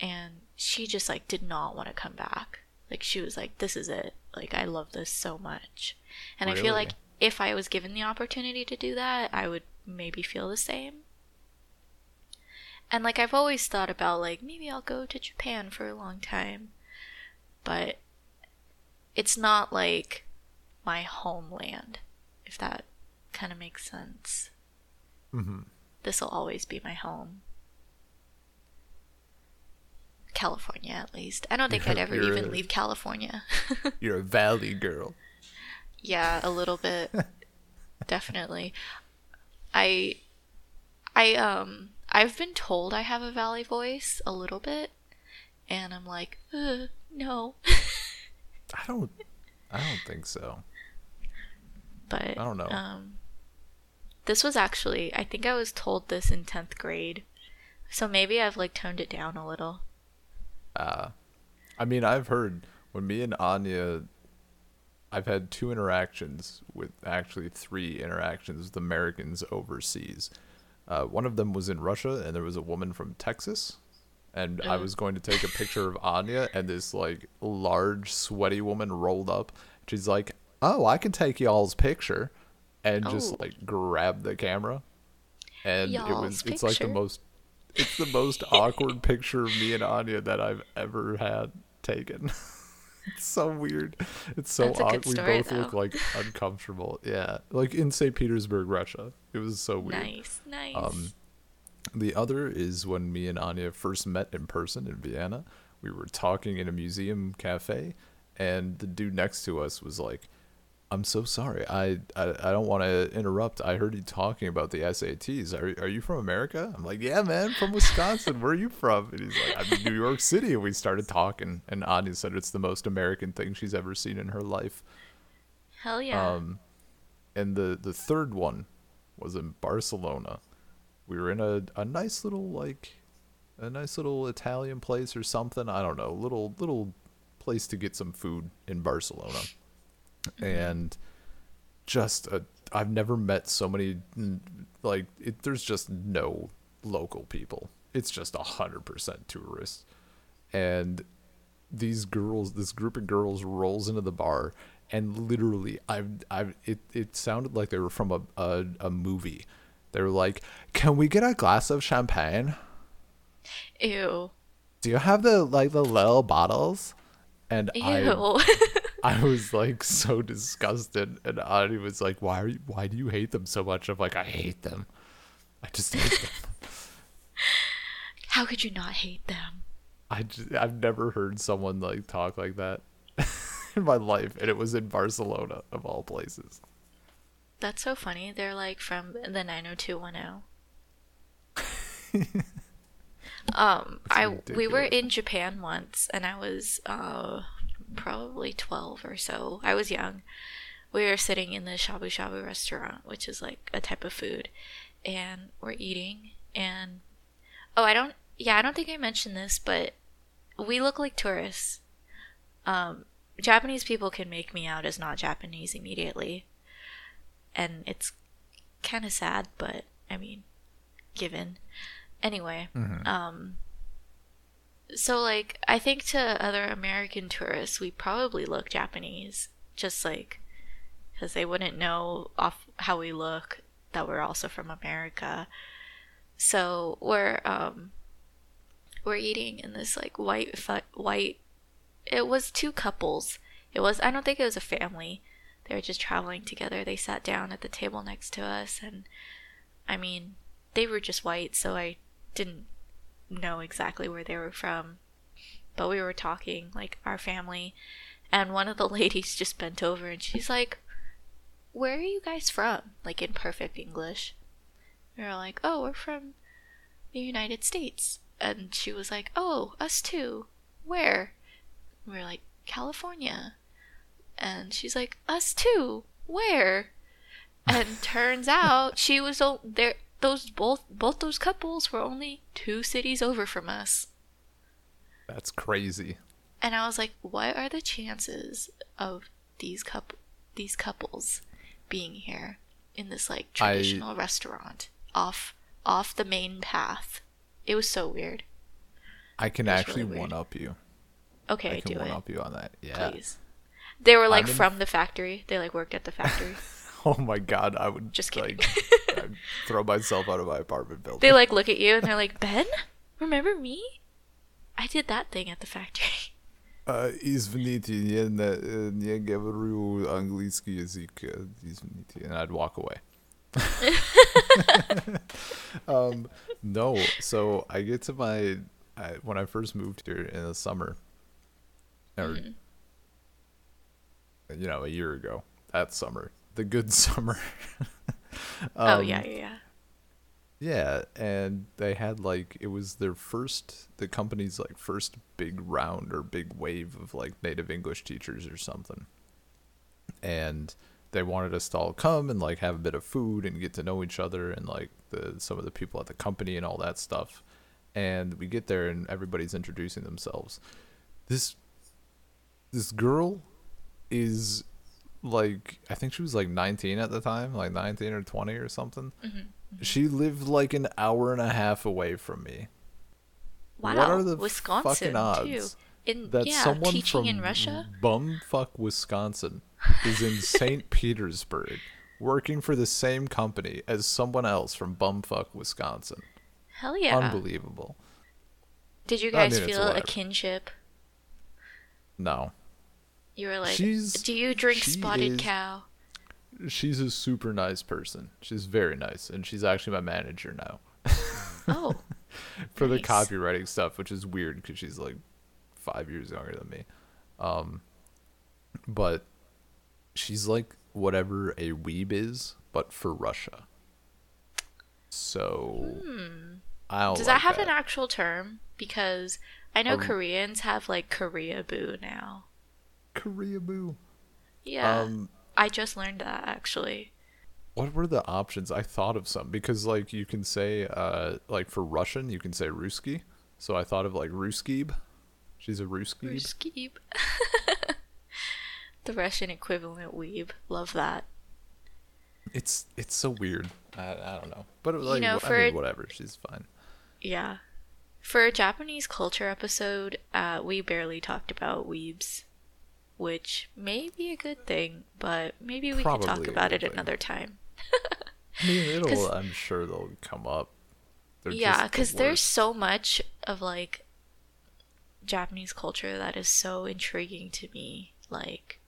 And she just like did not want to come back. Like she was like this is it. Like I love this so much. And I feel like if I was given the opportunity to do that, I would maybe feel the same. And like I've always thought about like maybe I'll go to Japan for a long time. But it's not like my homeland, if that kind of makes sense. hmm This will always be my home. California, at least. I don't think I'd You're- ever you're even a- leave California. You're a valley girl. yeah, a little bit. Definitely. I I um I've been told I have a valley voice a little bit and I'm like, no. I don't I don't think so. but I don't know. Um, this was actually, I think I was told this in tenth grade, so maybe I've like toned it down a little. Uh, I mean, I've heard when me and Anya, I've had two interactions with actually three interactions with Americans overseas. Uh, one of them was in Russia, and there was a woman from Texas, and I Mm. was going to take a picture of Anya, and this like large, sweaty woman rolled up. She's like, "Oh, I can take y'all's picture," and just Oh. like grabbed the camera, and it was Y'all's it's like the most it's the most awkward picture of me and Anya that I've ever had taken. it's so weird. It's so That's a good awkward. We both look like uncomfortable. Yeah, like in St. Petersburg, Russia. It was so weird. Nice, nice. Um, the other is when me and Anya first met in person in Vienna. We were talking in a museum cafe, and the dude next to us was like, "I'm so sorry. I I, I don't want to interrupt. I heard you talking about the SATs. Are are you from America?" I'm like, "Yeah, man, from Wisconsin. Where are you from?" And he's like, "I'm in New York City." And we started talking, and Anya said it's the most American thing she's ever seen in her life. Hell yeah. Um, and the the third one was in Barcelona. We were in a, a nice little like a nice little Italian place or something. I don't know, little little place to get some food in Barcelona. Mm-hmm. And just a I've never met so many like it, there's just no local people. It's just a hundred percent tourists. And these girls, this group of girls rolls into the bar and literally I've I've it, it sounded like they were from a, a, a movie. They were like, Can we get a glass of champagne? Ew. Do you have the like the little bottles? And Ew. I was like so disgusted and Ani was like, Why are you why do you hate them so much? I'm like, I hate them. I just hate them. How could you not hate them? I just, I've never heard someone like talk like that in my life, and it was in Barcelona of all places. That's so funny. They're like from the 90210. Um, I we were in Japan once, and I was uh probably twelve or so. I was young. We were sitting in the shabu shabu restaurant, which is like a type of food, and we're eating. And oh, I don't. Yeah, I don't think I mentioned this, but we look like tourists. Um, Japanese people can make me out as not Japanese immediately, and it's kind of sad, but I mean, given. Anyway, Mhm. um, so like I think to other American tourists, we probably look Japanese, just like because they wouldn't know off how we look that we're also from America. So we're um we're eating in this like white white. It was two couples. It was I don't think it was a family. They were just traveling together. They sat down at the table next to us, and I mean, they were just white, so I didn't know exactly where they were from. But we were talking like our family, and one of the ladies just bent over and she's like, "Where are you guys from?" Like in perfect English. We were like, "Oh, we're from the United States," and she was like, "Oh, us too. Where?" We were like, "California." And she's like, "Us too. Where?" And turns out she was there. Those both both those couples were only two cities over from us. That's crazy. And I was like, what are the chances of these coup these couples being here in this like I- traditional restaurant off off the main path? It was so weird. I can actually really one up you. Okay, I can do one up you on that. Yeah. please. They were like in- from the factory. They like worked at the factory. Oh my god, I would Just kidding. like I'd throw myself out of my apartment building. they like look at you and they're like, Ben, remember me? I did that thing at the factory. Uh, извините, я не, э, не говорю английский язык. э, Извините, and I'd walk away. um, no, so I get to my I, when I first moved here in the summer, or you know, a year ago. That summer, the good summer. oh Um, yeah, yeah, yeah. yeah, and they had like it was their first the company's like first big round or big wave of like native English teachers or something. And they wanted us to all come and like have a bit of food and get to know each other and like the some of the people at the company and all that stuff. And we get there and everybody's introducing themselves. This this girl is like I think she was like 19 at the time, like 19 or 20 or something. Mm-hmm. Mm-hmm. She lived like an hour and a half away from me. Wow, what are the Wisconsin fucking odds too. In That yeah, someone teaching from in Russia. bumfuck Wisconsin is in St. Petersburg working for the same company as someone else from bumfuck Wisconsin. Hell yeah! Unbelievable. Did you I guys mean, feel a kinship? No. You were like, She's- "Do you drink spotted is- cow?" She's a super nice person. She's very nice and she's actually my manager now. Oh, for the copywriting stuff, which is weird because she's like five years younger than me. Um, but she's like whatever a weeb is, but for Russia. So I don't Hmm. does like that have an actual term? Because I know Um, Koreans have like Korea boo now. Korea boo. Yeah, Um, I just learned that actually. what were the options? I thought of some because like you can say uh like for Russian you can say Ruski. So I thought of like Ruskib. She's a Ruskib. Ruskib. the Russian equivalent weeb. Love that. It's it's so weird. I, I don't know, but it, like know, I mean, whatever. She's fine. Yeah. For a Japanese culture episode, uh, we barely talked about weebs, which may be a good thing, but maybe we could talk about it thing. another time. I mean, it'll. I'm sure they'll come up. They're yeah, just the because there's so much of like Japanese culture that is so intriguing to me, like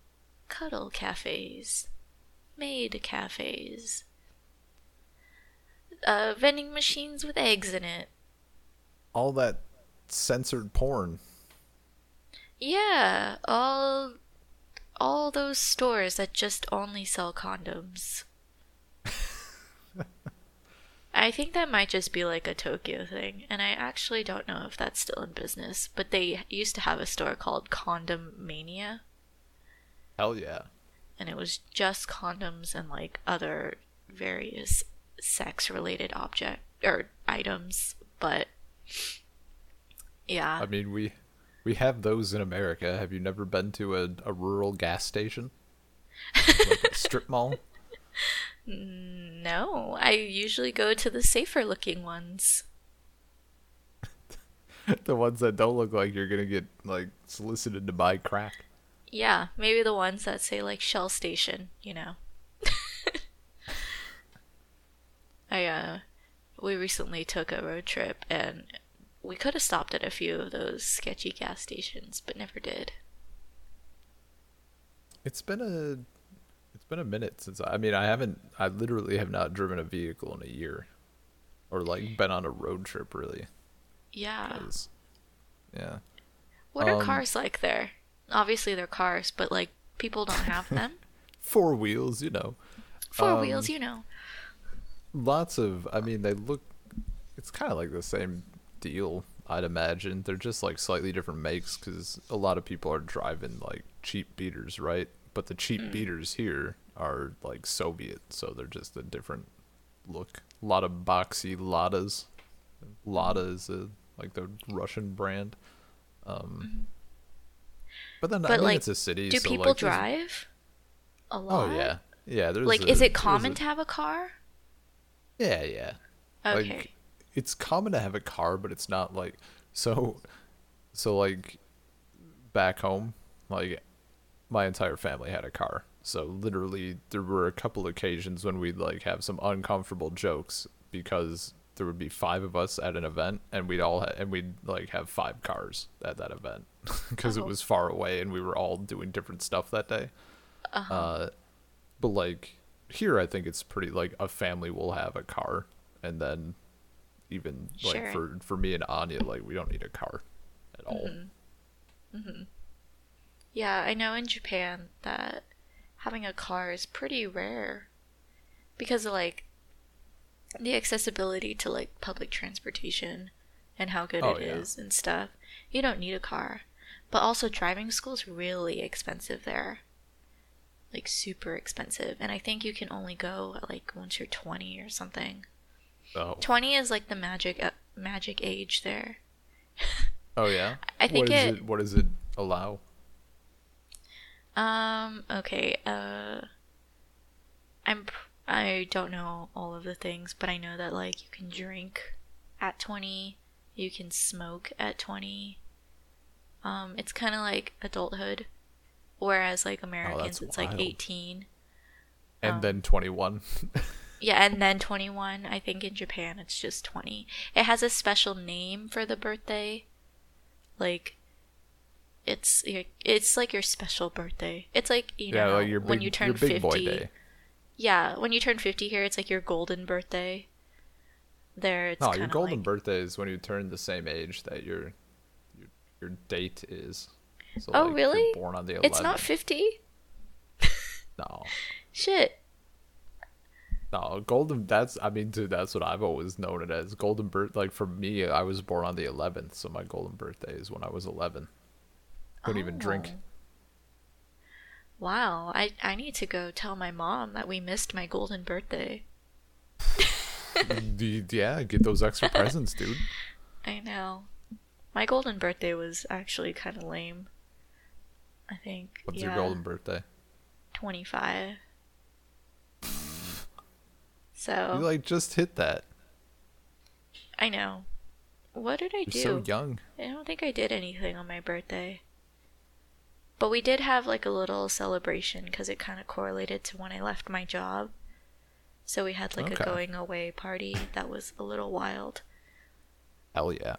cuddle cafes, maid cafes, uh, vending machines with eggs in it. all that censored porn. Yeah, all all those stores that just only sell condoms. I think that might just be like a Tokyo thing, and I actually don't know if that's still in business. But they used to have a store called Condom Mania, Hell yeah. and it was just condoms and like other various sex-related object or items. But yeah, I mean, we we have those in America. Have you never been to a, a rural gas station? like a strip mall? no, I usually go to the safer-looking ones. the ones that don't look like you're gonna get like solicited to buy crack. Yeah, maybe the ones that say like Shell Station, you know. I uh we recently took a road trip and we could have stopped at a few of those sketchy gas stations, but never did. It's been a it's been a minute since I, I mean I haven't I literally have not driven a vehicle in a year, or like been on a road trip really. Yeah. yeah. What are um, cars like there? Obviously they're cars, but like people don't have them. Four wheels, you know. Four Um, wheels, you know. lots of i mean they look it's kind of like the same deal i'd imagine they're just like slightly different makes because a lot of people are driving like cheap beaters right but the cheap mm. beaters here are like soviet so they're just a different look a lot of boxy ladas lada is a, uh, like the russian brand um mm-hmm. but then i But, mean like, it's a city Do so, people like, drive? A oh, lot? oh yeah yeah there's Like a- is it common a- to have a car? yeah yeah Okay. like it's common to have a car but it's not like so so like back home like my entire family had a car so literally there were a couple occasions when we'd like have some uncomfortable jokes because there would be five of us at an event and we'd all ha- and we'd like have five cars at that event because Oh. it was far away and we were all doing different stuff that day Uh-huh. uh but like here i think it's pretty like a family will have a car and then even like for for me and anya like we don't need a car at all Mm-hmm. Yeah, I know in Japan that having a car is pretty rare because of like the accessibility to like public transportation and how good Oh, it is yeah. and stuff. You don't need a car. But also driving school is really expensive there. Like super expensive. And I think you can only go like once you're 20 or something. Oh 20 is like the magic uh, magic age there. oh yeah I think what is it- it what does it allow Um. Okay. Uh. I'm. I don't know all of the things, but I know that like you can drink at twenty, you can smoke at twenty. Um. It's kind of like adulthood, whereas like Americans, Oh, that's it's like eighteen. and Um, then 21 Yeah, and then twenty-one. I think in Japan it's just twenty. It has a special name for the birthday, like. It's it's like your special birthday. It's like you yeah know like your when you turn your big 50 boy day yeah when you turn 50 here it's like your golden birthday there it's no your golden like, birthday is when you turn the same age that your your, your date is so Oh, like, really? born on the 11th it's not 50 no shit No, golden. That's I mean, dude, that's what I've always known it as. Golden birth. Like for me, I was born on the 11th, so my golden birthday is when I was 11. Couldn't even drink. Oh. wow I, I need to go tell my mom that we missed my golden birthday yeah, get those extra presents, dude. i know my golden birthday was actually kind of lame i think What's yeah, your golden birthday? 25 so You like just hit that. i know what did i You're do so young. I don't think I did anything on my birthday. But we did have like a little celebration because it kind of correlated to when I left my job. So we had like Okay. a going away party that was a little wild. Hell yeah.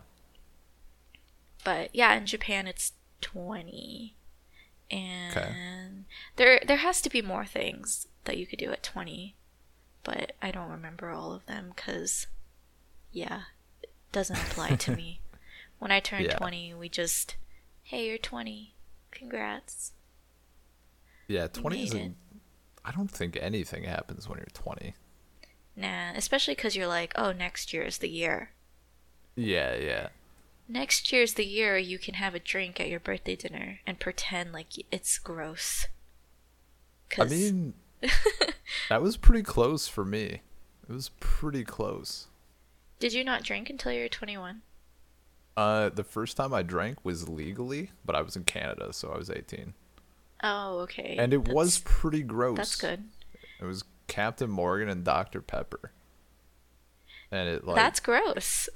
But yeah, in Japan it's 20. And there there has to be more things that you could do at 20. But I don't remember all of them cuz yeah, it doesn't apply to me. When I turned Yeah. 20, we just hey, you're 20. Congrats. Yeah, 20 isn't. I don't think anything happens when you're 20. nah, especially because you're like, oh, next year is the year. Yeah, yeah. Next year's the year you can have a drink at your birthday dinner and pretend like it's gross. I mean, that was pretty close for me. It was pretty close. Did you not drink until you were 21? Uh, the first time I drank was legally, but I was in Canada, so I was 18. Oh, okay. And it That's- was pretty gross. That's good. It was Captain Morgan and Dr. Pepper. And it like That's gross.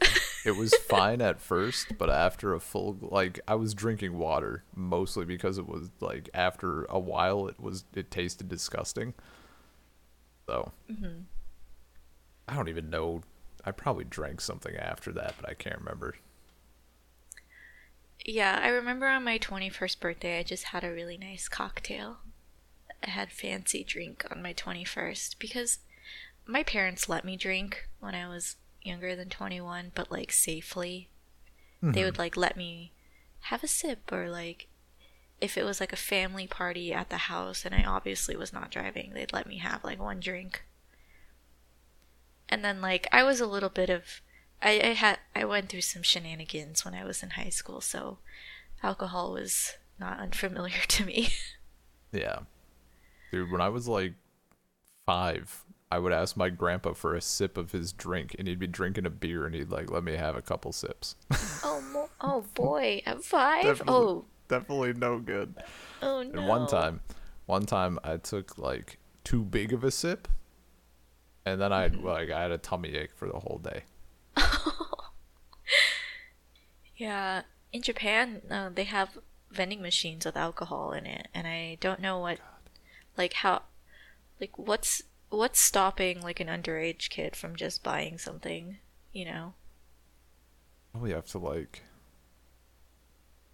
it was fine at first, but after a full like I was drinking water mostly because it was like after a while it was it tasted disgusting. So Mm-hmm. I don't even know. I probably drank something after that, but I can't remember. yeah, I remember on my 21st birthday, I just had a really nice cocktail. I had fancy drink on my 21st because my parents let me drink when I was younger than 21, but like safely. They mm-hmm. would like let me have a sip or like if it was like a family party at the house and I obviously was not driving, they'd let me have like one drink. And then like I was a little bit of I, I had I went through some shenanigans when I was in high school, so alcohol was not unfamiliar to me. Yeah. Dude, when I was like 5, I would ask my grandpa for a sip of his drink and he'd be drinking a beer and he'd like let me have a couple sips. oh mo- oh boy, at five? Definitely- Oh Definitely no good. oh no. And one time, one time I took like too big of a sip, and then I Mm-hmm. like I had a tummy ache for the whole day. Yeah, in Japan, uh, they have vending machines with alcohol in it, and I don't know what, like how, like what's what's stopping like an underage kid from just buying something, you know? Probably have to like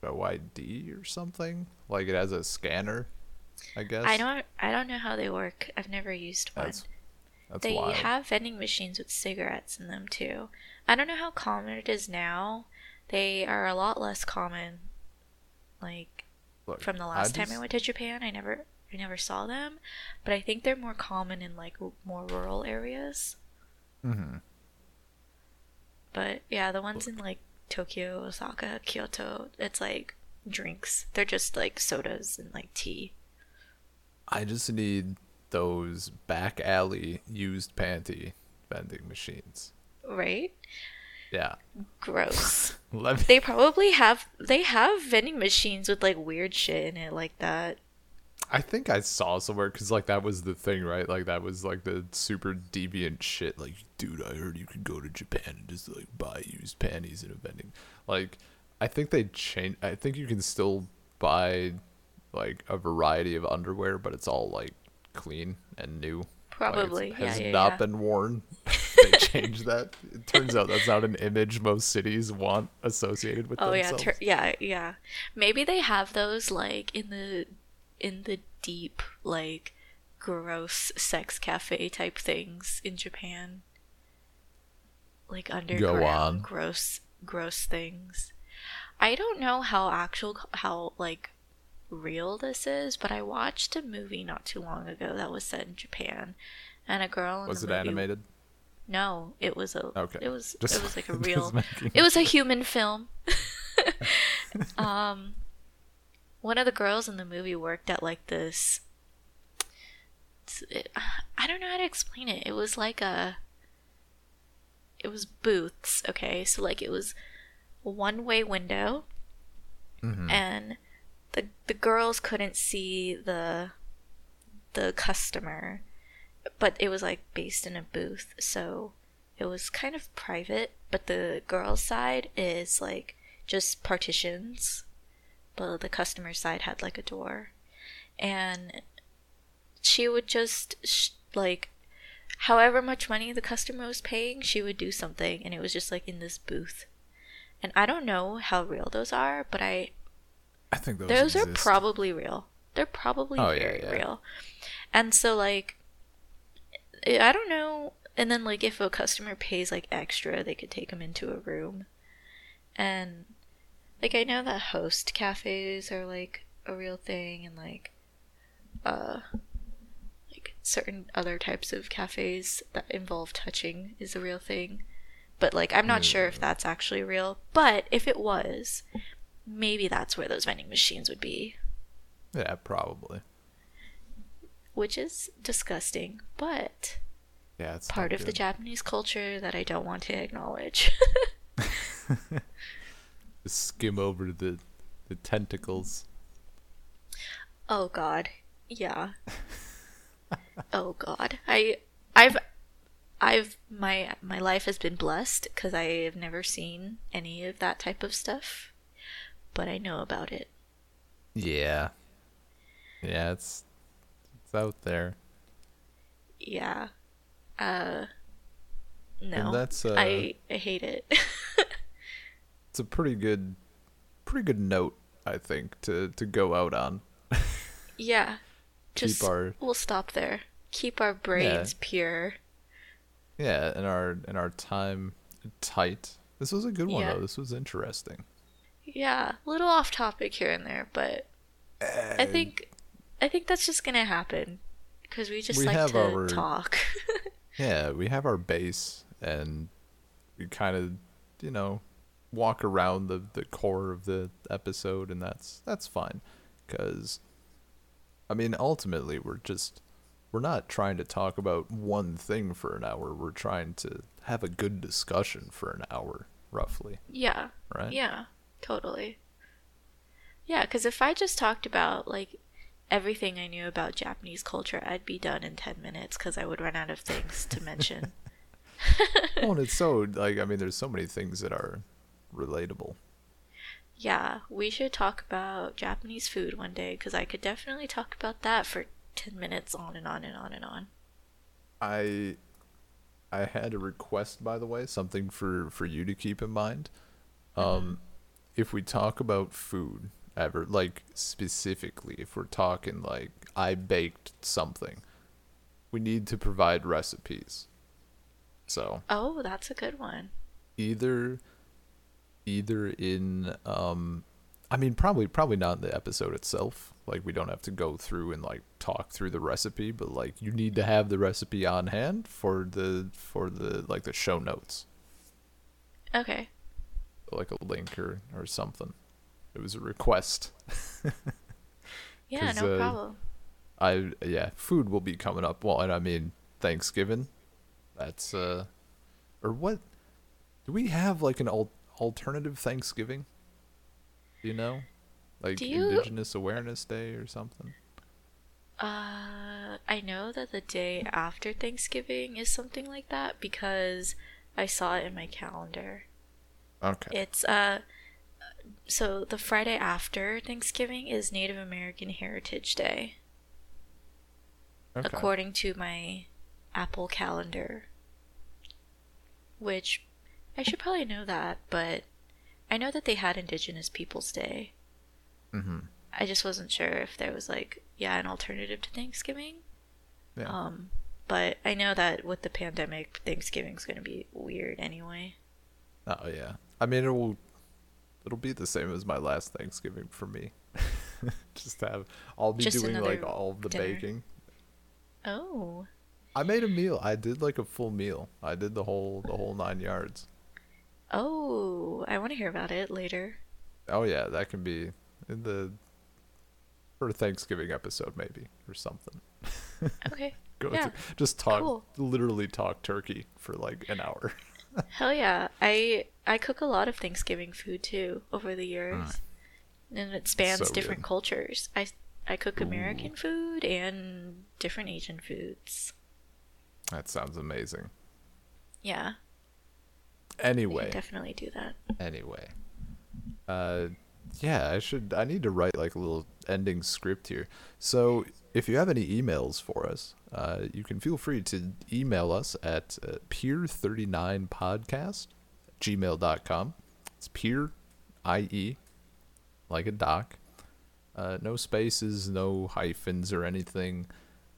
show ID or something. Like it has a scanner, I guess. I don't I don't know how they work. I've never used one. That's that's they wild. have vending machines with cigarettes in them too. I don't know how common it is now. They are a lot less common. Like Look, from the last time I went to Japan, I never I never saw them, but I think they're more common in like more rural areas. Mhm. But yeah, the ones in like Tokyo, Osaka, Kyoto, it's like drinks. They're just like sodas and like tea. I just need those back alley used panty vending machines. Right? Yeah. Gross. Me they probably have they have vending machines with like weird shit in it like that. I think I saw somewhere because like that was the thing, right? Like that was like the super deviant shit. Like, dude, I heard you could go to Japan and just like buy used panties in a vending. Like, I think they change. I think you can still buy like a variety of underwear, but it's all like clean and new. Probably. yeah, has yeah, not yeah. been worn. they changed that. It turns out that's not an image most cities want associated with Oh yeah, themselves. tur- yeah, yeah. Maybe they have those like in the in the deep like gross sex cafe type things in Japan. Like underground gross gross things. I don't know how actual how like real this is, but I watched a movie not too long ago that was set in Japan and a girl in was it movie animated? No, it was a Okay. it was Just- it was like a real it was a human film. um, one of the girls in the movie worked at like this. it- I don't know how to explain it. It was like a. It was booths, okay? So, like, it was one way window, Mhm. and the, the girls couldn't see the the customer but it was like based in a booth so it was kind of private but the girls side is like just partitions but the customer side had like a door and she would just sh- like however much money the customer was paying she would do something and it was just like in this booth and i don't know how real those are but i I think those, those are probably real. They're probably Oh, yeah, very yeah. real. And so like I I don't know and then like if a customer pays like extra, they could take them into a room. And like I know that host cafes are like a real thing and like uh like certain other types of cafes that involve touching is a real thing. But like I'm not sure if that's actually real. But if it was, maybe that's where those vending machines would be. Yeah, probably. Which is disgusting, but Yeah, it's part of the. Japanese culture that I don't want to acknowledge. Skim over the the tentacles. Oh god. Yeah. oh god. I I've I've my my life has been blessed cuz I have never seen any of that type of stuff, but I know about it. Yeah. Yeah, it's it's out there. Yeah. Uh no. And that's, uh, I I hate it. It's a pretty good pretty good note, I think, to to go out on. yeah. Just our- we'll stop there. Keep our brains pure. Yeah, and our and our time tight. This was a good one Yeah. though. This was interesting. Yeah, a little off topic here and there, but I think I think that's just gonna happen because we just We like to our- talk. Yeah, we have our base and we kind of, you know, walk around the the core of the episode and that's that's fine cuz I mean, ultimately we're just we're not trying to talk about one thing for an hour. We're trying to have a good discussion for an hour roughly, yeah, right? yeah, totally. Yeah, because if I just talked about like everything I knew about Japanese culture, I'd be done in ten minutes because I would run out of things to mention. well, and it's so like I mean, there's so many things that are relatable. yeah, we should talk about Japanese food one day because I could definitely talk about that for ten minutes on and on and on and on. I I had a request by the way, something for for you to keep in mind. Um if we talk about food ever like specifically if we're talking like I baked something, we need to provide recipes. So, Oh, that's a good one. either either in um I mean probably probably not in the episode itself. Like we don't have to go through and like talk through the recipe, but like you need to have the recipe on hand for the for the like the show notes. Okay. Like a link or or something. It was a request. Yeah, no uh, problem. I yeah, food will be coming up. Well, and I mean Thanksgiving. That's uh or what do we have like an al- alternative Thanksgiving? Do you know? Like you- Indigenous Awareness Day or something? Uh, I know that the day after Thanksgiving is something like that because I saw it in my calendar. Okay. It's uh so the Friday after Thanksgiving is Native American Heritage Day okay. according to my Apple calendar. Which I should probably know that, but I know that they had Indigenous Peoples Day. Mhm. I just wasn't sure if there was like yeah, an alternative to Thanksgiving. Yeah. Um, but I know that with the pandemic, Thanksgiving's gonna be weird anyway. oh yeah. I mean it will it'll be the same as my last Thanksgiving for me. Just have I'll be Just doing like all the dinner. baking. Oh, I made a meal. I did like a full meal. I did the whole the whole 9 yards. Oh, I want to hear about it later. Oh yeah, that can be in the for Thanksgiving episode maybe or something. Okay, Go Yeah, to, just talk cool. literally talk turkey for like an hour. hell yeah! I I cook a lot of Thanksgiving food too over the years, mm. and it spans So different good. cultures. I I cook American food and different Asian foods. That sounds amazing. Yeah, Anyway, definitely do that. anyway. Uh yeah, I should I need to write like a little ending script here. So, if you have any emails for us, uh, you can feel free to email us at uh, pier39podcast gmail.com. It's pier, i.e., like a dock. Uh, no spaces, no hyphens or anything.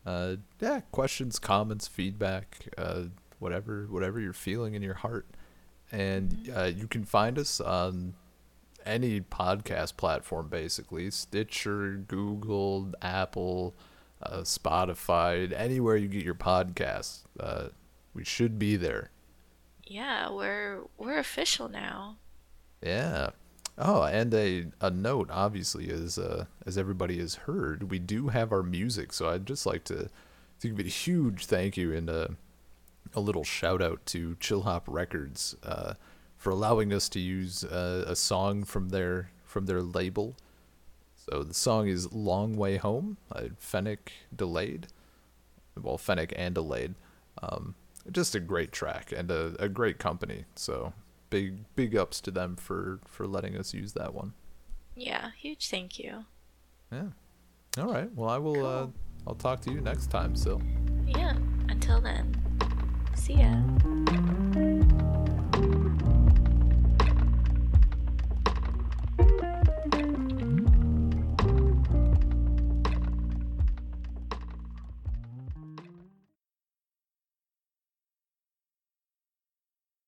Uh, yeah, questions, comments, feedback, uh, whatever, whatever you're feeling in your heart. And uh, you can find us on any podcast platform, basically Stitcher, Google, Apple, uh, Spotify, anywhere you get your podcasts. Uh, we should be there. Yeah, we're we're official now. Yeah. Oh, and a, a note, obviously, as uh, as everybody has heard, we do have our music. So I'd just like to, to give it a huge thank you and a, little shout out to Chillhop Records uh, for allowing us to use uh, a song from their from their label. So the song is "Long Way Home" by Fenick Delayde. Well, Fenick and Delayde. Um, just a great track and a, a great company. So big big ups to them for for letting us use that one. Yeah, huge thank you. Yeah. All right. Well, I will. Uh, I'll talk to you next time. So. Yeah, until then. See ya.